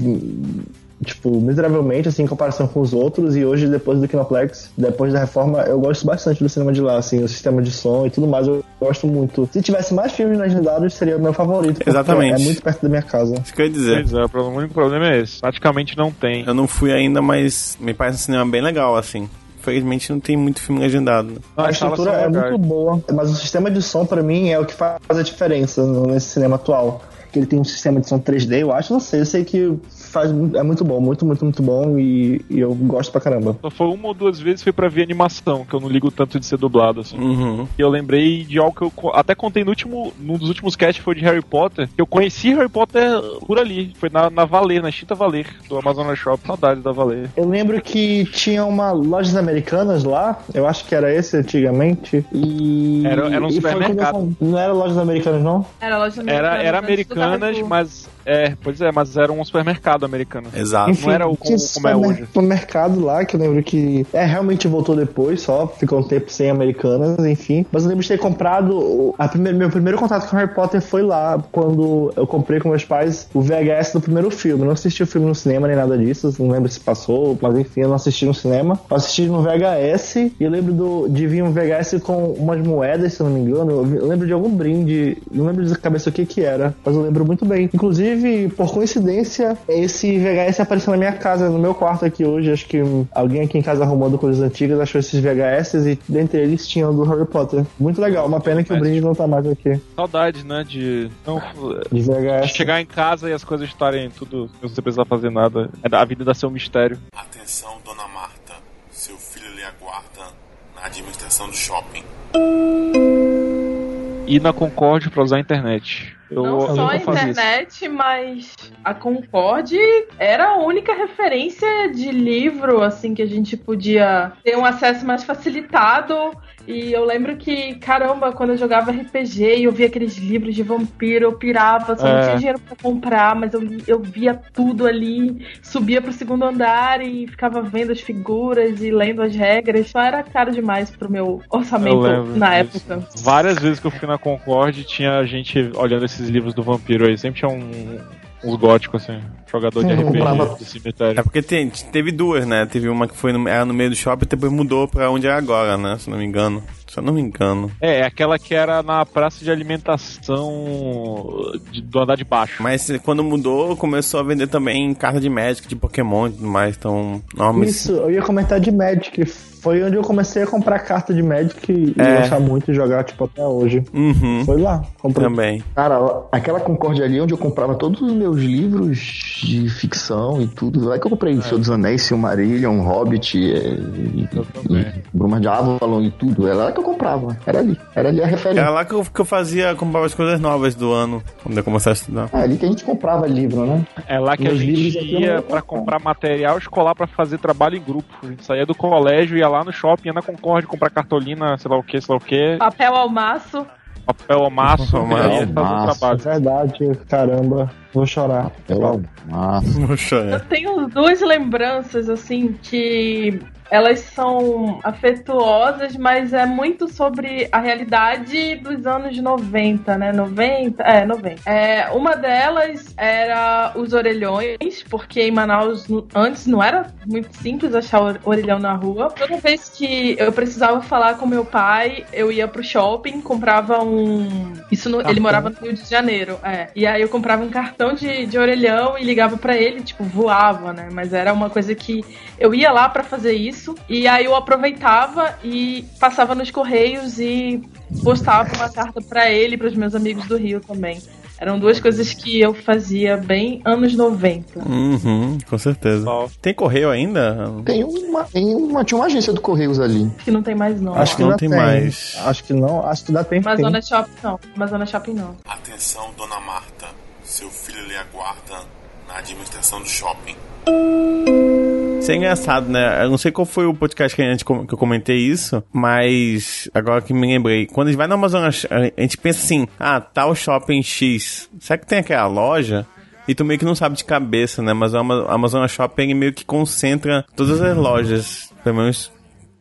[SPEAKER 5] tipo, miseravelmente, assim, em comparação com os outros. E hoje, depois do Kinoplex, depois da reforma, eu gosto bastante do cinema de lá, assim, o sistema de som e tudo mais. Eu gosto muito. Se tivesse mais filmes legendados, seria o meu favorito. porque
[SPEAKER 1] Exatamente.
[SPEAKER 5] É muito perto da minha casa.
[SPEAKER 1] Isso que eu ia dizer.
[SPEAKER 2] Pois é, o problema- o único problema é esse. Praticamente não tem.
[SPEAKER 1] Eu não fui ainda, mas me parece um cinema bem legal, assim. Infelizmente não tem muito filme legendado. né?
[SPEAKER 5] A
[SPEAKER 2] salas
[SPEAKER 5] estrutura é
[SPEAKER 2] legais.
[SPEAKER 5] muito boa, mas o sistema de som, pra mim, é o que faz a diferença no- nesse cinema atual. Que ele tem um sistema de som 3D, eu acho, não sei, eu sei que faz, é muito bom, muito, muito, muito bom e, e eu gosto pra caramba.
[SPEAKER 2] Só foi uma ou duas vezes foi pra ver animação, que eu não ligo tanto de ser dublado, assim.
[SPEAKER 1] Uhum.
[SPEAKER 2] E eu lembrei de algo que eu até contei no último, num dos últimos casts foi de Harry Potter. que Eu conheci Harry Potter por ali. Foi na, na Valer, na extinta Valer, do Amazonas Shop. Saudades da Valer.
[SPEAKER 5] Eu lembro que tinha uma lojas americanas lá, eu acho que era esse antigamente, e...
[SPEAKER 2] Era- era um supermercado.
[SPEAKER 5] Não era lojas americanas, não?
[SPEAKER 3] Era loja
[SPEAKER 2] Era,
[SPEAKER 3] americana,
[SPEAKER 2] era
[SPEAKER 3] do
[SPEAKER 2] americanas, mas. É, pois é, mas era um supermercado americano.
[SPEAKER 1] Exato.
[SPEAKER 2] Não era o como- como é hoje.
[SPEAKER 5] No mercado lá, que eu lembro que. É, realmente voltou depois, só ficou um tempo sem americanas, enfim. Mas eu lembro de ter comprado. A primeira, meu primeiro contato com Harry Potter foi lá, quando eu comprei com meus pais o VHS do primeiro filme. Eu não assisti o filme no cinema nem nada disso, não lembro se passou, mas enfim, eu não assisti no cinema. Eu assisti no VHS e eu lembro do, de vir um VHS com umas moedas, se eu não me engano. Eu lembro de algum brinde, não lembro de cabeça o que que era, mas eu lembro muito bem. Inclusive, por coincidência, esse VHS apareceu na minha casa, no meu quarto aqui hoje. Acho que alguém aqui em casa arrumando coisas antigas achou esses VHS e dentre eles tinha o do Harry Potter. Muito legal, uma pena que o brinde não tá mais aqui.
[SPEAKER 2] Saudades, né? De. Não,
[SPEAKER 5] De VHS.
[SPEAKER 2] chegar em casa e as coisas estarem tudo. Sem você precisar fazer nada. É A vida dá ser um mistério.
[SPEAKER 7] Atenção, dona Marta. Seu filho lhe aguarda na administração do shopping.
[SPEAKER 2] E na Concorde pra usar a internet. Eu,
[SPEAKER 3] Não
[SPEAKER 2] eu
[SPEAKER 3] só a internet, mas a Concorde era a única referência de livro, assim, que a gente podia ter um acesso mais facilitado. E eu lembro que, caramba, quando eu jogava RPG e eu via aqueles livros de vampiro, eu pirava, só não
[SPEAKER 2] É.
[SPEAKER 3] tinha dinheiro pra comprar, mas eu, eu via tudo ali, subia pro segundo andar e ficava vendo as figuras e lendo as regras. Só era caro demais pro meu
[SPEAKER 2] Eu
[SPEAKER 3] orçamento na
[SPEAKER 2] disso.
[SPEAKER 3] época.
[SPEAKER 2] Várias vezes que eu fui na Concorde tinha gente olhando esses livros do vampiro aí. Sempre tinha um, uns góticos, assim. Jogador de
[SPEAKER 5] Eu
[SPEAKER 2] RPG
[SPEAKER 5] comprava-
[SPEAKER 2] do cemitério.
[SPEAKER 1] É porque tem- teve duas, né? Teve uma que foi no, era no meio do shopping e depois mudou pra onde é agora, né? Se eu não me engano. Se eu não me engano.
[SPEAKER 2] É, é aquela que era na praça de alimentação de- do andar de baixo.
[SPEAKER 1] Mas quando mudou, começou a vender também carta de Magic, de Pokémon e tudo mais. Então, nomes.
[SPEAKER 5] Isso, eu ia comentar de Magic. Foi onde eu comecei a comprar carta de Magic e
[SPEAKER 1] É.
[SPEAKER 5] gostar muito e jogar, tipo, até hoje.
[SPEAKER 1] Uhum.
[SPEAKER 5] Foi lá, comprei.
[SPEAKER 1] Também.
[SPEAKER 4] Cara, aquela Concórdia ali onde eu comprava todos os meus livros de ficção e tudo. Lá que eu comprei Senhor dos Anéis, Silmarillion, Hobbit, é, e, e Bruma de Avalon e tudo. Era lá que eu comprava. Era ali. Era ali a referência.
[SPEAKER 1] Era lá que eu, que eu fazia, comprava as coisas novas do ano, quando eu começasse a estudar.
[SPEAKER 4] É ali que a gente comprava livro, né?
[SPEAKER 2] É lá que a gente ia pra
[SPEAKER 5] comprar.
[SPEAKER 2] material escolar pra fazer trabalho em grupo. A gente saía do colégio, ia lá no shopping, ia na Concorde comprar cartolina, sei lá o que, sei lá o que,
[SPEAKER 3] Papel ao maço.
[SPEAKER 2] papel ao maço,
[SPEAKER 1] Papel ao
[SPEAKER 2] aí ia fazer o
[SPEAKER 4] maço.
[SPEAKER 5] É verdade, caramba. Vou chorar.
[SPEAKER 4] Pelo massa.
[SPEAKER 1] Poxa,
[SPEAKER 3] Eu tenho duas lembranças, assim, que elas são afetuosas, mas é muito sobre a realidade dos anos 90, né? 90? É, 90. É, uma delas era os orelhões, porque em Manaus antes não era muito simples achar or- orelhão na rua. Toda vez que eu precisava falar com meu pai, eu ia pro shopping, comprava um. Isso no- ele morava no Rio de Janeiro, é. E aí eu comprava um cartão de, de orelhão e ligava pra ele, tipo, voava, né? Mas era uma coisa que eu ia lá pra fazer isso e aí eu aproveitava e passava nos correios e postava uma carta pra ele e pros meus amigos do Rio também. Eram duas coisas que eu fazia bem anos 90.
[SPEAKER 1] Uhum, com certeza. Tem correio ainda?
[SPEAKER 4] Tem uma, tem uma, tinha uma agência do Correios ali.
[SPEAKER 3] Que não tem mais não.
[SPEAKER 5] Acho que
[SPEAKER 1] não
[SPEAKER 5] ainda
[SPEAKER 1] tem mais.
[SPEAKER 5] Acho que não, acho que dá tempo. sim.
[SPEAKER 3] Amazônia Shopping não. Amazônia Shopping não.
[SPEAKER 7] Atenção, dona Marta. Seu filho lhe aguarda na administração do shopping.
[SPEAKER 1] Isso é engraçado, né? Eu não sei qual foi o podcast que, a gente, que eu comentei isso, mas agora que me lembrei. Quando a gente vai na Amazonas, a gente pensa assim, ah, tá o shopping X. Será que tem aquela loja? E tu meio que não sabe de cabeça, né? Mas o Ama- Amazonas Shopping meio que concentra todas as lojas, pelo menos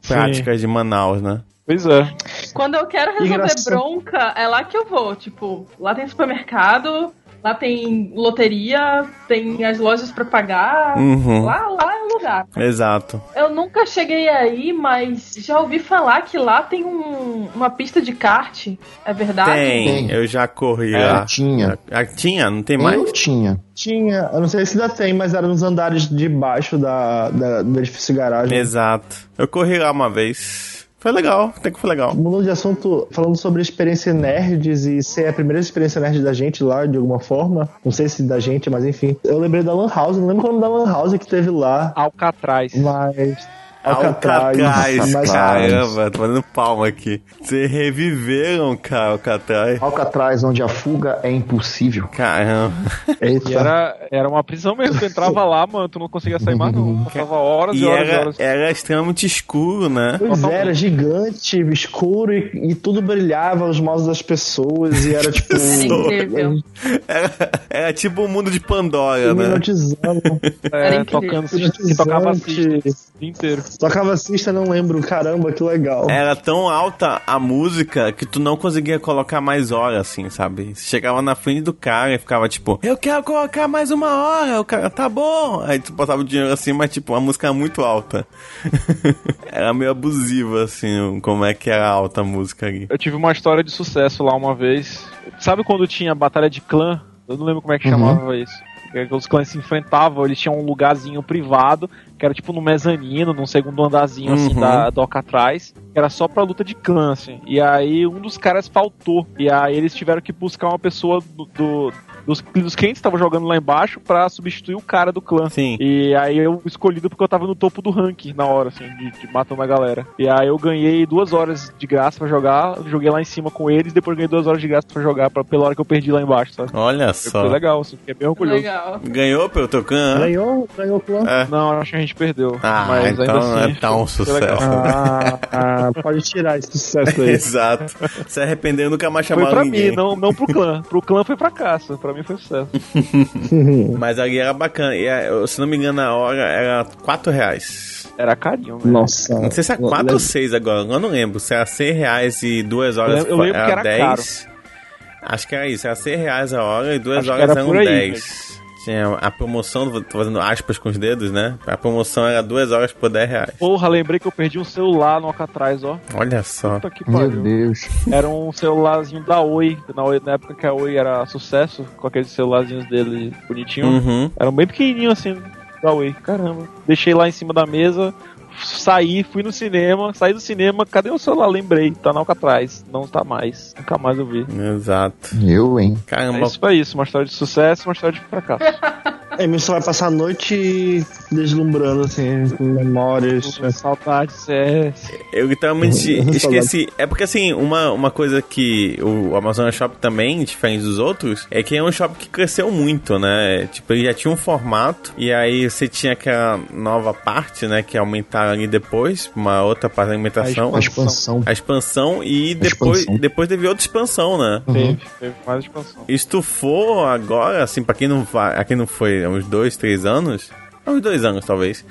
[SPEAKER 1] práticas de Manaus, né?
[SPEAKER 2] Pois é.
[SPEAKER 3] Quando eu quero resolver
[SPEAKER 5] Engraçado.
[SPEAKER 3] bronca, é lá que eu vou. Tipo, lá tem supermercado Lá tem loteria, tem as lojas pra pagar.
[SPEAKER 1] Uhum.
[SPEAKER 3] Lá, lá é o lugar.
[SPEAKER 1] Exato.
[SPEAKER 3] Eu nunca cheguei aí, mas já ouvi falar que lá tem um- uma pista de kart. É verdade?
[SPEAKER 1] Tem,
[SPEAKER 4] Tem.
[SPEAKER 1] eu já corri
[SPEAKER 4] É,
[SPEAKER 1] lá.
[SPEAKER 4] tinha.
[SPEAKER 1] Ah, tinha? Não tem mais?
[SPEAKER 4] Eu tinha.
[SPEAKER 5] Tinha, eu não sei se ainda tem, mas era nos andares de baixo da, da- do edifício garagem.
[SPEAKER 1] Exato. Eu corri lá uma vez. Foi legal, até que foi legal.
[SPEAKER 5] Mudando de assunto, falando sobre experiência nerds e ser a primeira experiência nerd da gente lá, de alguma forma. Não sei se da gente, mas enfim. Eu lembrei da Lan House, não lembro o nome da Lan House que teve lá,
[SPEAKER 2] Alcatraz.
[SPEAKER 5] mas.
[SPEAKER 1] Alcatraz.
[SPEAKER 5] mas
[SPEAKER 1] Caramba, tô fazendo palma aqui. Vocês reviveram, cara, Alcatraz.
[SPEAKER 4] Alcatraz, onde a fuga é impossível.
[SPEAKER 1] Caramba.
[SPEAKER 5] Eita.
[SPEAKER 2] E era, era uma prisão mesmo. Tu entrava lá, mano, tu não conseguia sair mais, não. Passava horas e
[SPEAKER 1] E
[SPEAKER 2] horas e
[SPEAKER 1] era,
[SPEAKER 2] horas.
[SPEAKER 1] era extremamente escuro, né?
[SPEAKER 5] Pois era gigante, escuro e, e tudo brilhava aos mouse das pessoas e era tipo.
[SPEAKER 1] Era, era tipo o mundo de Pandora, né?
[SPEAKER 5] hipnotizando.
[SPEAKER 3] Era
[SPEAKER 2] É,
[SPEAKER 3] incrível.
[SPEAKER 2] tocando que tocava assim o dia inteiro.
[SPEAKER 5] Tocava cista, não lembro. Caramba, que legal.
[SPEAKER 1] Era tão alta a música que tu não conseguia colocar mais hora, assim, sabe? Você chegava na frente do cara e ficava tipo, eu quero colocar mais uma hora. O cara, tá bom. Aí tu botava o dinheiro assim, mas tipo, a música era muito alta. era meio abusiva, assim, como é que era alta a música ali.
[SPEAKER 2] Eu tive uma história de sucesso lá uma vez. Sabe quando tinha batalha de clã? Eu não lembro como é que
[SPEAKER 4] Uhum.
[SPEAKER 2] chamava isso. Que Os clãs se enfrentavam, eles tinham um lugarzinho privado, que era tipo no mezanino, num segundo andarzinho assim
[SPEAKER 1] Uhum.
[SPEAKER 2] da, do Alcatraz, que era só pra luta de clã, assim. E aí um dos caras faltou. E aí eles tiveram que buscar uma pessoa do, do- dos, dos clientes que estavam jogando lá embaixo pra substituir o cara do clã.
[SPEAKER 1] Sim.
[SPEAKER 2] E aí eu escolhido porque eu tava no topo do ranking na hora, assim, de, de matando a galera. E aí eu ganhei duas horas de graça pra jogar, joguei lá em cima com eles, depois ganhei duas horas de graça pra jogar pra, pela hora que eu perdi lá embaixo, sabe?
[SPEAKER 1] Olha
[SPEAKER 2] Foi,
[SPEAKER 1] só.
[SPEAKER 2] foi legal, assim, fiquei bem orgulhoso.
[SPEAKER 3] Legal.
[SPEAKER 1] Ganhou pelo teu clã?
[SPEAKER 5] Ganhou, ganhou o clã.
[SPEAKER 1] É.
[SPEAKER 2] Não, acho que a gente perdeu.
[SPEAKER 1] Ah,
[SPEAKER 2] mas
[SPEAKER 1] então
[SPEAKER 2] ainda assim,
[SPEAKER 1] é tão
[SPEAKER 2] foi- foi legal.
[SPEAKER 1] sucesso.
[SPEAKER 5] Ah, ah, pode tirar esse sucesso aí.
[SPEAKER 1] Exato. Se arrependeu, nunca mais
[SPEAKER 2] Foi
[SPEAKER 1] chamaram
[SPEAKER 2] pra
[SPEAKER 1] ninguém.
[SPEAKER 2] mim, não, não pro clã. Pro clã foi fracasso, pra mim foi sucesso.
[SPEAKER 1] Mas ali era bacana. E, se não me engano, a hora era 4 reais.
[SPEAKER 2] Era carinho, velho.
[SPEAKER 5] Nossa.
[SPEAKER 1] Não sei se é 4 ou 6 agora, eu não lembro. Se era 100 reais e 2 horas
[SPEAKER 2] Eu lembro que era
[SPEAKER 1] 10. Acho que era isso, era 100 reais a hora e 2
[SPEAKER 2] Acho
[SPEAKER 1] horas
[SPEAKER 2] era
[SPEAKER 1] eram
[SPEAKER 2] por aí,
[SPEAKER 1] 10. Tinha a promoção, tô fazendo aspas com os dedos, né? A promoção era 2 horas por 10 reais.
[SPEAKER 2] Porra, lembrei que eu perdi um celular no Alcatraz, ó.
[SPEAKER 1] Olha só.
[SPEAKER 4] Meu. Deus.
[SPEAKER 2] Era um celularzinho da Oi, na, Oi, na época que a Oi era sucesso, com aqueles celularzinhos dele bonitinho.
[SPEAKER 1] Uhum.
[SPEAKER 2] Era um bem pequenininho assim, da Oi. Caramba. Deixei lá em cima da mesa, saí, fui no cinema, saí do cinema, cadê o celular? Lembrei, tá na Alcatraz. Não tá mais. Nunca mais eu vi.
[SPEAKER 1] Exato.
[SPEAKER 4] Eu, hein?
[SPEAKER 2] É
[SPEAKER 1] Caramba.
[SPEAKER 2] isso foi isso, uma história de sucesso, uma história de fracasso.
[SPEAKER 5] A Emílio vai passar a noite deslumbrando, assim, com memórias.
[SPEAKER 2] Saudades, CS.
[SPEAKER 1] Eu literalmente esqueci. É porque assim, uma, uma coisa que o Amazon Shop também, diferente dos outros, é que é um shopping que cresceu muito, né? Tipo, ele já tinha um formato, e aí você tinha aquela nova parte, né? Que aumentaram ali depois, uma outra parte da alimentação.
[SPEAKER 4] A expansão.
[SPEAKER 1] A expansão e depois,
[SPEAKER 4] expansão.
[SPEAKER 1] depois teve outra expansão, né?
[SPEAKER 2] Teve, teve mais expansão.
[SPEAKER 1] E se tu for agora, assim, pra quem não vai, aqui não foi há uns dois, três anos, há uns dois anos talvez,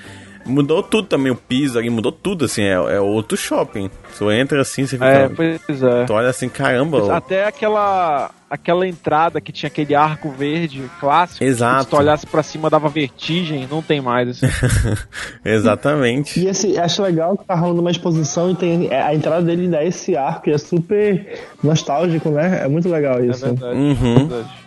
[SPEAKER 1] mudou tudo também, o piso ali mudou tudo, assim, é, é outro shopping. Tu entra assim, você fica.
[SPEAKER 2] É, pois é.
[SPEAKER 1] Tu olha assim, caramba.
[SPEAKER 2] Até aquela aquela entrada que tinha aquele arco verde clássico.
[SPEAKER 1] Exato.
[SPEAKER 2] Se tu olhasse pra cima dava vertigem, não tem mais. Assim.
[SPEAKER 1] Exatamente.
[SPEAKER 5] E esse, acho legal que tá rolando uma exposição e tem é, a entrada dele dá esse arco, que é super nostálgico, né? É muito legal
[SPEAKER 2] É
[SPEAKER 5] isso.
[SPEAKER 2] verdade.
[SPEAKER 1] Uhum.
[SPEAKER 2] é verdade.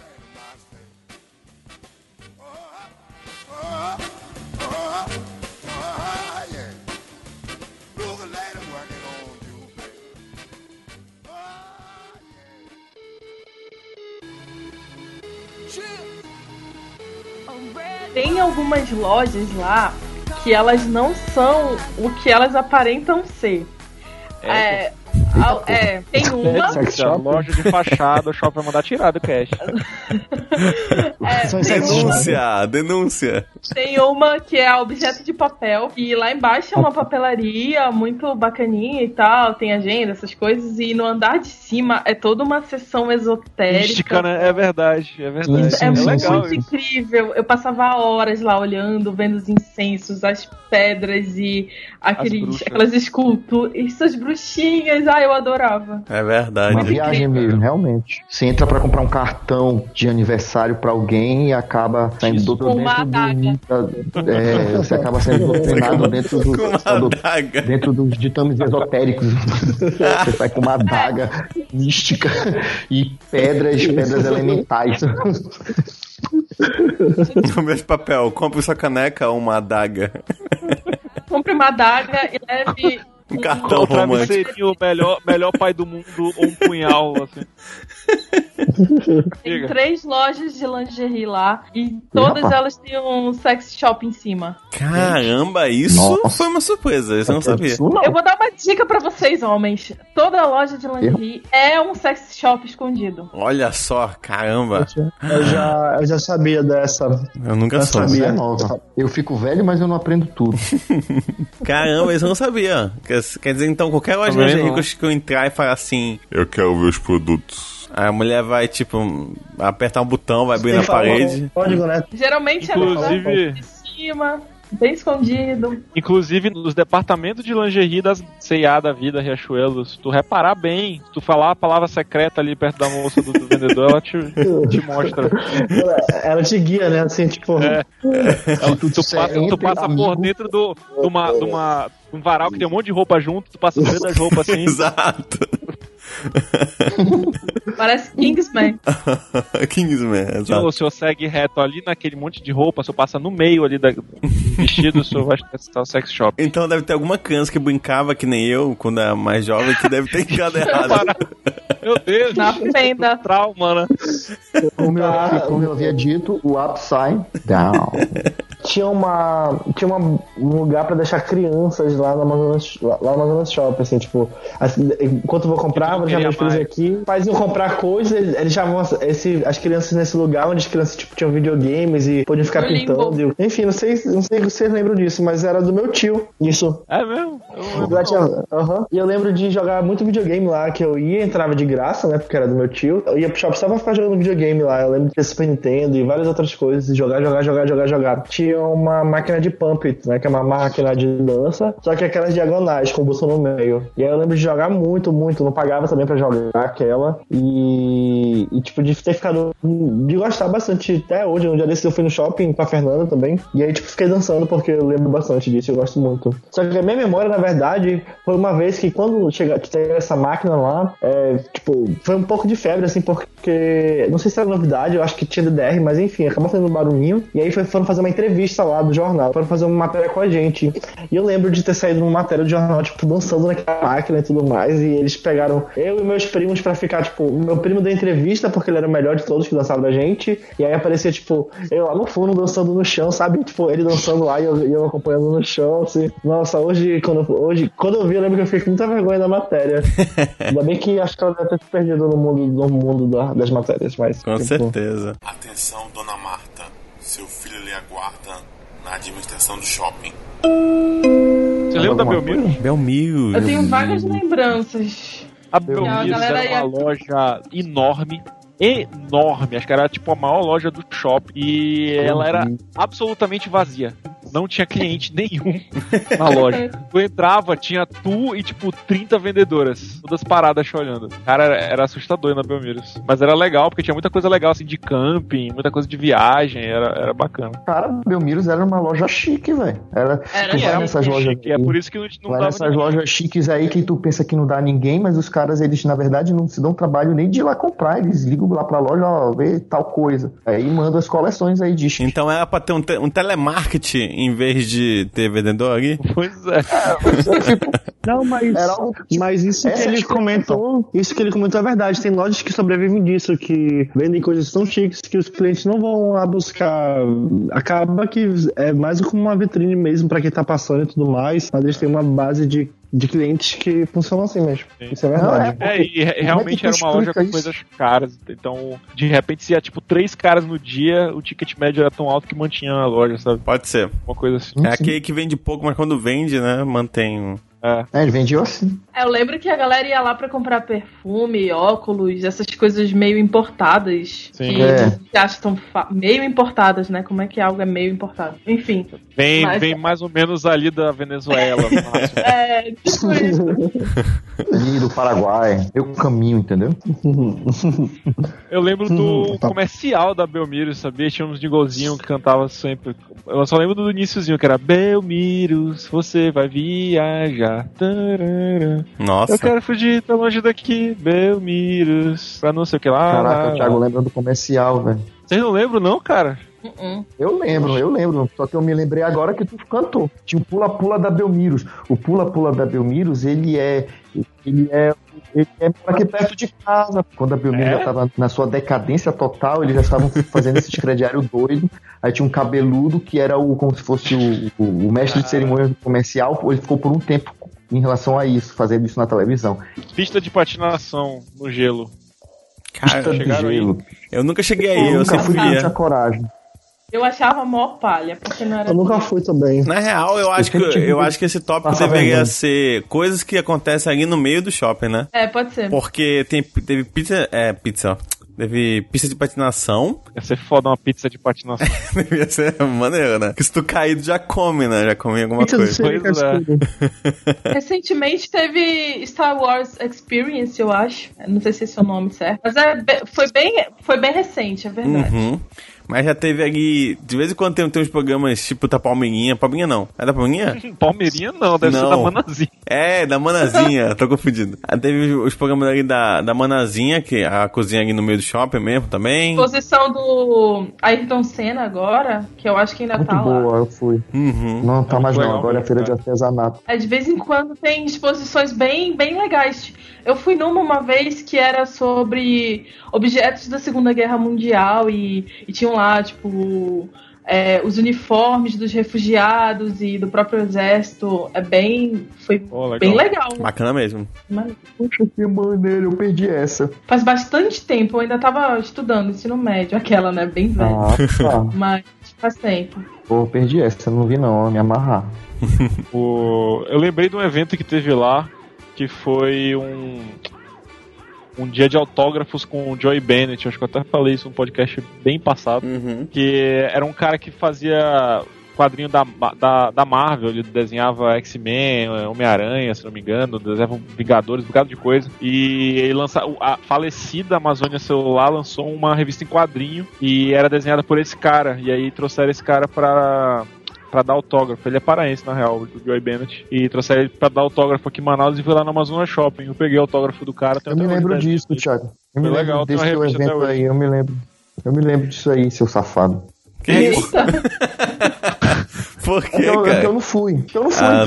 [SPEAKER 3] Tem algumas lojas lá que elas não são o que elas aparentam ser. É, al- é, tem uma.
[SPEAKER 5] Shop?
[SPEAKER 2] loja de fachada, o shopping vai mandar tirar do cash.
[SPEAKER 3] É,
[SPEAKER 5] sex
[SPEAKER 3] uma
[SPEAKER 1] Denúncia, denúncia.
[SPEAKER 3] tem uma que é objeto de papel, e lá embaixo é uma papelaria muito bacaninha e tal, tem agenda, essas coisas, e no andar de cima é toda uma sessão esotérica.
[SPEAKER 2] Mística, né? É verdade, é verdade.
[SPEAKER 5] Isso,
[SPEAKER 3] É,
[SPEAKER 5] é
[SPEAKER 3] muito
[SPEAKER 2] legal isso.
[SPEAKER 3] incrível. Eu passava horas lá olhando, vendo os incensos, as pedras e aqueles, aquelas esculturas, essas bruxinhas. Ai, eu adorava.
[SPEAKER 1] É verdade.
[SPEAKER 4] Uma viagem mesmo, realmente. Você entra pra comprar um cartão de aniversário pra alguém e acaba saindo do
[SPEAKER 3] Com uma
[SPEAKER 4] dentro do. da- é, você acaba sendo doutrinado dentro do. Do-. Dentro dos ditames esotéricos. Você sai com uma adaga mística e pedras, pedras elementais.
[SPEAKER 1] No mesmo papel, compre sua caneca ou uma adaga.
[SPEAKER 3] Compre uma adaga e leve
[SPEAKER 1] Um cartão
[SPEAKER 2] O
[SPEAKER 1] romântico.
[SPEAKER 2] travesseirinho, o melhor, melhor pai do mundo, ou um punhal, assim.
[SPEAKER 3] Tem
[SPEAKER 2] Diga.
[SPEAKER 3] três lojas de lingerie lá e todas
[SPEAKER 4] rapaz.
[SPEAKER 3] elas têm um sex shop em cima.
[SPEAKER 1] Caramba, isso
[SPEAKER 4] Nossa.
[SPEAKER 1] foi uma surpresa, isso eu não sabia.
[SPEAKER 3] Eu vou dar uma dica pra vocês, homens. Toda loja de lingerie é um sex shop escondido.
[SPEAKER 1] Olha só, caramba.
[SPEAKER 5] Eu já, eu já sabia dessa.
[SPEAKER 1] Eu nunca
[SPEAKER 5] Eu sabia.
[SPEAKER 4] é nova. Eu fico velho, mas eu não aprendo tudo.
[SPEAKER 1] Caramba, isso eu não sabia. Quer, quer dizer, então, qualquer loja de
[SPEAKER 2] Também
[SPEAKER 1] lingerie
[SPEAKER 2] não.
[SPEAKER 1] que eu- que eu entrar e falar assim,
[SPEAKER 7] Eu quero ver os produtos.
[SPEAKER 1] a mulher vai, tipo, apertar um botão, vai abrir na parede.
[SPEAKER 5] Código, né?
[SPEAKER 3] Geralmente é
[SPEAKER 2] Inclusive-
[SPEAKER 3] na de cima, bem escondido.
[SPEAKER 2] Inclusive, nos departamentos de lingerie das C&A da vida, Riachuelo, se tu reparar bem, se tu falar a palavra secreta ali perto da moça do, do vendedor, ela te, te mostra.
[SPEAKER 5] Ela, ela te guia, né? Assim, tipo.
[SPEAKER 2] É. Ela- tu,
[SPEAKER 4] Isso é
[SPEAKER 2] passa, tu passa por dentro do, de, uma, de, uma, de um varal que tem um monte de roupa junto, tu passa no meio das roupas assim.
[SPEAKER 1] Exato.
[SPEAKER 3] Parece Kingsman.
[SPEAKER 1] Kingsman,
[SPEAKER 2] Se o
[SPEAKER 1] exato.
[SPEAKER 2] senhor segue reto ali naquele monte de roupa, se eu passa no meio ali da, do vestido, o senhor vai estar o sex shop.
[SPEAKER 1] Então deve ter alguma criança que brincava que nem eu, quando era mais jovem, que deve ter entrado errado.
[SPEAKER 2] Meu Deus,
[SPEAKER 3] Na fenda.
[SPEAKER 2] trauma, né?
[SPEAKER 4] Como eu, como eu havia dito, o upside down.
[SPEAKER 5] Tinha uma. Tinha uma, um lugar pra deixar crianças lá no Amazonas, lá lá no Amazonas Shopping, assim, tipo, assim, enquanto eu vou comprar,
[SPEAKER 2] queria
[SPEAKER 5] meus filhos
[SPEAKER 2] mais.
[SPEAKER 5] aqui. Mas iam comprar coisas, eles deixavam as, esse, as crianças nesse lugar onde as crianças tipo, tinham videogames e podiam ficar
[SPEAKER 3] limbo.
[SPEAKER 5] pintando. enfim, não sei, não sei se vocês lembram disso, mas era do meu tio. Isso.
[SPEAKER 2] É mesmo? Eu não.
[SPEAKER 5] tinha- aham. E eu lembro de jogar muito videogame lá, que eu ia, entrava de graça, né? Porque era do meu tio. Eu ia pro shopping só pra ficar jogando videogame lá. Eu lembro de ter Super Nintendo e várias outras coisas. E jogar, jogar, jogar, jogar, jogar. Tinha uma máquina de pump it, né? Que é uma máquina de dança. Só que aquelas diagonais, com o botão no meio. E aí eu lembro de jogar muito, muito. Não pagava também pra jogar aquela. E, e tipo, de ter ficado. De gostar bastante até hoje. Um dia desses eu fui no shopping com a Fernanda também. E aí, tipo, fiquei dançando porque eu lembro bastante disso. Eu gosto muito. Só que a minha memória, na verdade, foi uma vez que quando chega, que teve essa máquina lá, é, tipo, foi um pouco de febre, assim, porque. Não sei se era novidade, eu acho que tinha DDR, mas enfim, acabou fazendo um barulhinho. E aí foram fazer uma entrevista lá do jornal. Foram fazer uma matéria com a gente. E eu lembro de ter saído numa matéria do jornal, tipo, dançando naquela máquina e tudo mais. E eles pegaram eu e meus primos pra ficar, tipo, meu primo deu entrevista, porque ele era o melhor de todos que dançava da gente. E aí aparecia, tipo, eu lá no fundo dançando no chão, sabe? Tipo, ele dançando lá e eu, e eu acompanhando no chão, assim. Nossa, hoje quando, eu- hoje, quando eu vi, eu lembro que eu fiquei com muita vergonha da matéria. Ainda bem que acho que ela deve ter se perdido no mundo, no mundo da- das matérias, mas.
[SPEAKER 1] Com
[SPEAKER 5] tipo,
[SPEAKER 1] certeza.
[SPEAKER 7] Atenção, dona Marta. Seu filho lhe aguarda na administração do shopping.
[SPEAKER 2] Você lembra da Belmiro?
[SPEAKER 1] Belmiro.
[SPEAKER 3] Eu tenho vagas
[SPEAKER 1] Belmiro.
[SPEAKER 3] lembranças.
[SPEAKER 2] A
[SPEAKER 3] a
[SPEAKER 2] Belmiro
[SPEAKER 3] galera
[SPEAKER 2] era uma loja enorme. Enorme, acho que era tipo a maior loja do shopping e ela era absolutamente vazia. Não tinha cliente nenhum na loja. Tu entrava, tinha tu e tipo 30 vendedoras, todas paradas te olhando. Cara, era, era assustador na Belmiros. Mas era legal, porque tinha muita coisa legal assim de camping, muita coisa de viagem, era, era bacana.
[SPEAKER 4] Cara, Belmiros era uma loja chique, velho. Era,
[SPEAKER 3] Era
[SPEAKER 4] tu
[SPEAKER 3] chique,
[SPEAKER 4] nessas lojas.
[SPEAKER 2] Chique, é por isso que não, não
[SPEAKER 4] Vai
[SPEAKER 2] dava
[SPEAKER 4] nessas
[SPEAKER 2] ninguém.
[SPEAKER 4] lojas chiques aí que tu pensa que não dá ninguém, mas os caras, eles na verdade não se dão trabalho nem de ir lá comprar. Eles ligam lá pra loja, ó, ver tal coisa. Aí mandam as coleções aí de chique.
[SPEAKER 1] Então era pra ter um, te- um telemarketing em vez de ter vendedor ali?
[SPEAKER 2] Pois é.
[SPEAKER 5] Não, mas,
[SPEAKER 4] Era algo que-
[SPEAKER 5] mas isso que
[SPEAKER 4] é
[SPEAKER 5] ele comentou, isso que ele comentou é verdade. Tem lojas que sobrevivem disso, que vendem coisas tão chiques que os clientes não vão lá buscar. Acaba que é mais como uma vitrine mesmo pra quem tá passando e tudo mais. Mas eles têm uma base de, de clientes que funcionam assim mesmo. Isso é verdade.
[SPEAKER 2] É, e re- realmente era uma loja com
[SPEAKER 4] isso?
[SPEAKER 2] coisas caras. Então, de repente, se ia tipo três caras no dia, o ticket médio era tão alto que mantinha a loja, sabe?
[SPEAKER 1] Pode ser.
[SPEAKER 2] Uma coisa assim.
[SPEAKER 1] É aquele que vende pouco, mas quando vende, né, mantém.
[SPEAKER 2] É.
[SPEAKER 4] É, ele vendia assim.
[SPEAKER 3] É, eu lembro que a galera ia lá pra comprar perfume, óculos, essas coisas meio importadas.
[SPEAKER 2] Sim.
[SPEAKER 3] que
[SPEAKER 4] É.
[SPEAKER 3] acham tão fa- meio importadas, né? Como é que algo é meio importado? Enfim.
[SPEAKER 2] Vem,
[SPEAKER 3] Mas-
[SPEAKER 2] vem mais ou menos ali da Venezuela.
[SPEAKER 3] É, tipo isso.
[SPEAKER 4] Ali do Paraguai. Eu caminho, entendeu?
[SPEAKER 2] Eu lembro do
[SPEAKER 5] Tá.
[SPEAKER 2] comercial da Belmiro, sabia? Tinha uns jingozinhos que cantava sempre. Eu só lembro do iníciozinho, que era Belmiros, você vai viajar.
[SPEAKER 1] Nossa.
[SPEAKER 2] Eu quero fugir tão longe daqui, Belmiros, pra não sei o que lá.
[SPEAKER 4] Caraca, o Thiago lembra do comercial, velho.
[SPEAKER 2] Vocês não lembram, não, cara?
[SPEAKER 3] Uh-uh.
[SPEAKER 4] Eu lembro, eu lembro. Só que eu me lembrei agora que tu cantou. Tinha o Pula Pula da Belmiros. O Pula Pula da Belmiros, ele é. Ele é. Ele é aqui perto de casa. Quando a Belmiro
[SPEAKER 2] É?
[SPEAKER 4] já tava na sua decadência total, eles já estavam fazendo esse crediário doido. Aí tinha um cabeludo que era o como se fosse o, o- o mestre de cerimônia do comercial. Ele ficou por um tempo em relação a isso, fazendo isso na televisão.
[SPEAKER 2] Pista de patinação no gelo.
[SPEAKER 1] Cara,
[SPEAKER 4] Pista de
[SPEAKER 2] aí?
[SPEAKER 4] gelo.
[SPEAKER 1] eu nunca cheguei aí, eu,
[SPEAKER 4] nunca
[SPEAKER 1] sempre
[SPEAKER 4] fui, não tinha coragem.
[SPEAKER 3] Eu achava mó palha, porque não era.
[SPEAKER 5] Eu nunca fui também.
[SPEAKER 1] Na real, eu acho que, eu
[SPEAKER 4] que
[SPEAKER 1] acho que esse tópico deveria
[SPEAKER 4] vergonha.
[SPEAKER 1] ser coisas que acontecem ali no meio do shopping, né?
[SPEAKER 3] É, pode ser.
[SPEAKER 1] Porque tem, teve pizza. É, pizza, ó. Teve pista de patinação.
[SPEAKER 2] Ia ser foda uma pizza de patinação.
[SPEAKER 1] Devia ser maneiro, né? Porque se tu cair, tu já come, né? Já come alguma
[SPEAKER 5] Pizza
[SPEAKER 1] coisa.
[SPEAKER 2] Pois é.
[SPEAKER 3] Recentemente teve Star Wars Experience, eu acho. Não sei se esse é o nome certo. Mas é, foi, bem, foi bem recente, é verdade.
[SPEAKER 1] Uhum. Mas já teve ali. De vez em quando tem, tem uns programas tipo da Palmeirinha. Palmeirinha não. É da Palmeirinha?
[SPEAKER 2] Palmeirinha não, deve ser
[SPEAKER 1] Não.
[SPEAKER 2] da Manazinha.
[SPEAKER 1] É, da Manazinha, tô confundido. Aí teve os programas ali da, da Manazinha, que é a cozinha ali no meio do shopping mesmo também.
[SPEAKER 3] Exposição do Ayrton Senna agora, que eu acho que ainda
[SPEAKER 4] Muito
[SPEAKER 3] tá lá.
[SPEAKER 4] boa, eu fui.
[SPEAKER 1] Uhum.
[SPEAKER 4] Não tá mais não, agora é feira de artesanato.
[SPEAKER 3] É, de vez em quando tem exposições bem, bem legais. Eu fui numa uma vez que era sobre objetos da Segunda Guerra Mundial e, e tinham lá, tipo, é, os uniformes dos refugiados e do próprio exército. É bem. Foi
[SPEAKER 2] Pô, legal.
[SPEAKER 3] bem legal.
[SPEAKER 1] Bacana mesmo.
[SPEAKER 3] Mas
[SPEAKER 4] Poxa, que maneiro, eu perdi essa.
[SPEAKER 3] Faz bastante tempo, eu ainda tava estudando ensino médio, aquela, né? Bem velha.
[SPEAKER 4] Ah, tá.
[SPEAKER 3] Mas faz tempo.
[SPEAKER 4] Pô, eu perdi essa, não vi não, me amarrar.
[SPEAKER 2] O- Eu lembrei de um evento que teve lá, que foi um um dia de autógrafos com o Joey Bennett. Acho que eu até falei isso num podcast bem passado.
[SPEAKER 1] Uhum.
[SPEAKER 2] Que era um cara que fazia quadrinho da, da, da Marvel. Ele desenhava X-Men, Homem-Aranha, se não me engano, desenhava Vingadores, um bocado de coisa. E ele lança, a falecida Amazônia Celular lançou uma revista em quadrinho e era desenhada por esse cara. E aí trouxeram esse cara pra pra dar autógrafo. Ele é paraense, na real, o Joey Bennett. E trouxeram ele pra dar autógrafo aqui em Manaus e foi lá no Amazonas Shopping. Eu peguei o autógrafo do cara.
[SPEAKER 4] Eu me lembro disso, Thiago. Eu me
[SPEAKER 2] Foi
[SPEAKER 4] lembro
[SPEAKER 2] legal, tem
[SPEAKER 4] desse
[SPEAKER 2] uma
[SPEAKER 4] teu evento aí, eu me lembro. Eu me lembro disso aí, seu safado.
[SPEAKER 1] Que isso? Por quê,
[SPEAKER 4] Eu,
[SPEAKER 1] cara?
[SPEAKER 4] eu não fui. Eu não fui.
[SPEAKER 1] Ah,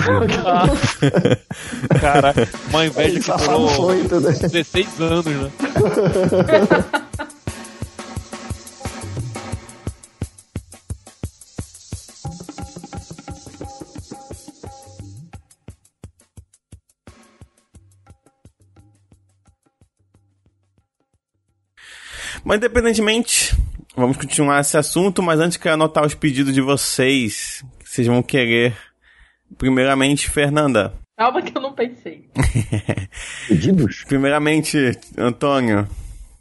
[SPEAKER 2] Cara, uma inveja que
[SPEAKER 4] safado
[SPEAKER 2] durou
[SPEAKER 4] foi, entendeu?
[SPEAKER 2] 16 anos, né?
[SPEAKER 1] Mas independentemente, vamos continuar esse assunto, mas antes quero anotar os pedidos de vocês, que vocês vão querer. Primeiramente, Fernanda.
[SPEAKER 3] Calma que eu não pensei.
[SPEAKER 4] Pedidos?
[SPEAKER 1] Primeiramente, Antônio.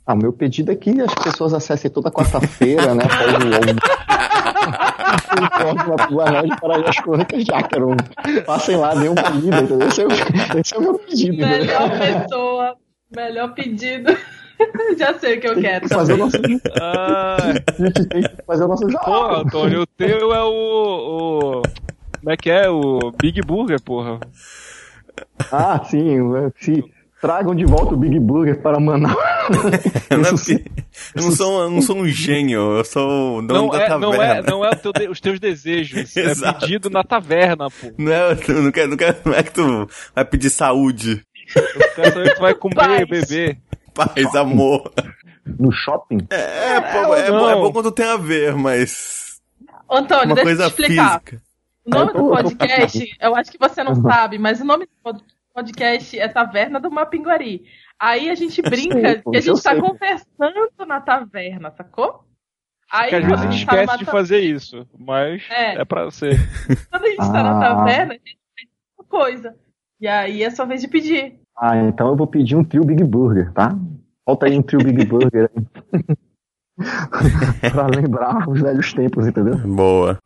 [SPEAKER 4] Ah, meu pedido é que as pessoas acessem toda quarta-feira, né? Após o ir às crônicas de Ácaro. Passem lá, dêem uma lida, entendeu? Esse é o, esse é o meu pedido. entendeu?
[SPEAKER 3] Melhor pessoa, melhor pedido. Já sei o que eu quero.
[SPEAKER 4] Tem que fazer o nosso,
[SPEAKER 2] Ah,
[SPEAKER 4] a gente tem que fazer o nosso
[SPEAKER 2] pô,
[SPEAKER 4] jornal.
[SPEAKER 2] Antônio, o teu é o, o. Como é que é? O Big Burger, porra.
[SPEAKER 4] Ah, sim, se tragam de volta o Big Burger para Manaus.
[SPEAKER 1] Eu não, é
[SPEAKER 4] sim.
[SPEAKER 1] eu não sou, eu não sou um gênio, eu sou o dono
[SPEAKER 2] Não
[SPEAKER 1] da
[SPEAKER 2] é,
[SPEAKER 1] taverna.
[SPEAKER 2] não é, não é o teu de- os teus desejos. é
[SPEAKER 1] Exato.
[SPEAKER 2] pedido na taverna, pô.
[SPEAKER 1] Não é, tu não, quer, não, quer, não é que tu vai pedir saúde,
[SPEAKER 2] Eu quero saber que tu vai comer,
[SPEAKER 3] Paz.
[SPEAKER 2] beber.
[SPEAKER 1] Paz, amor.
[SPEAKER 4] No shopping?
[SPEAKER 1] É, pô, é, bom, é bom quando tem a ver, mas.
[SPEAKER 3] Antônio,
[SPEAKER 1] Uma
[SPEAKER 3] deixa eu
[SPEAKER 1] coisa
[SPEAKER 3] te explicar.
[SPEAKER 1] física.
[SPEAKER 3] O nome
[SPEAKER 4] Eu
[SPEAKER 3] do
[SPEAKER 4] eu
[SPEAKER 3] podcast, eu acho que você não sabe, mas o nome do pod- podcast é Taverna do Mapinguari. Aí a gente brinca
[SPEAKER 4] pô,
[SPEAKER 3] que a
[SPEAKER 4] eu
[SPEAKER 3] gente tá
[SPEAKER 4] sei.
[SPEAKER 3] conversando na taverna, sacou? Aí
[SPEAKER 2] Porque às vezes a gente
[SPEAKER 3] tá numa
[SPEAKER 2] esquece de
[SPEAKER 3] ta-
[SPEAKER 2] fazer isso, mas
[SPEAKER 3] É.
[SPEAKER 2] é, pra ser.
[SPEAKER 3] Quando a gente tá na
[SPEAKER 4] Ah.
[SPEAKER 3] taverna, a gente faz uma coisa. E aí é sua vez de pedir.
[SPEAKER 4] Ah, então eu vou pedir um trio Big Burger, tá? Falta aí um trio Big Burger aí. pra lembrar os velhos tempos, entendeu?
[SPEAKER 1] Boa.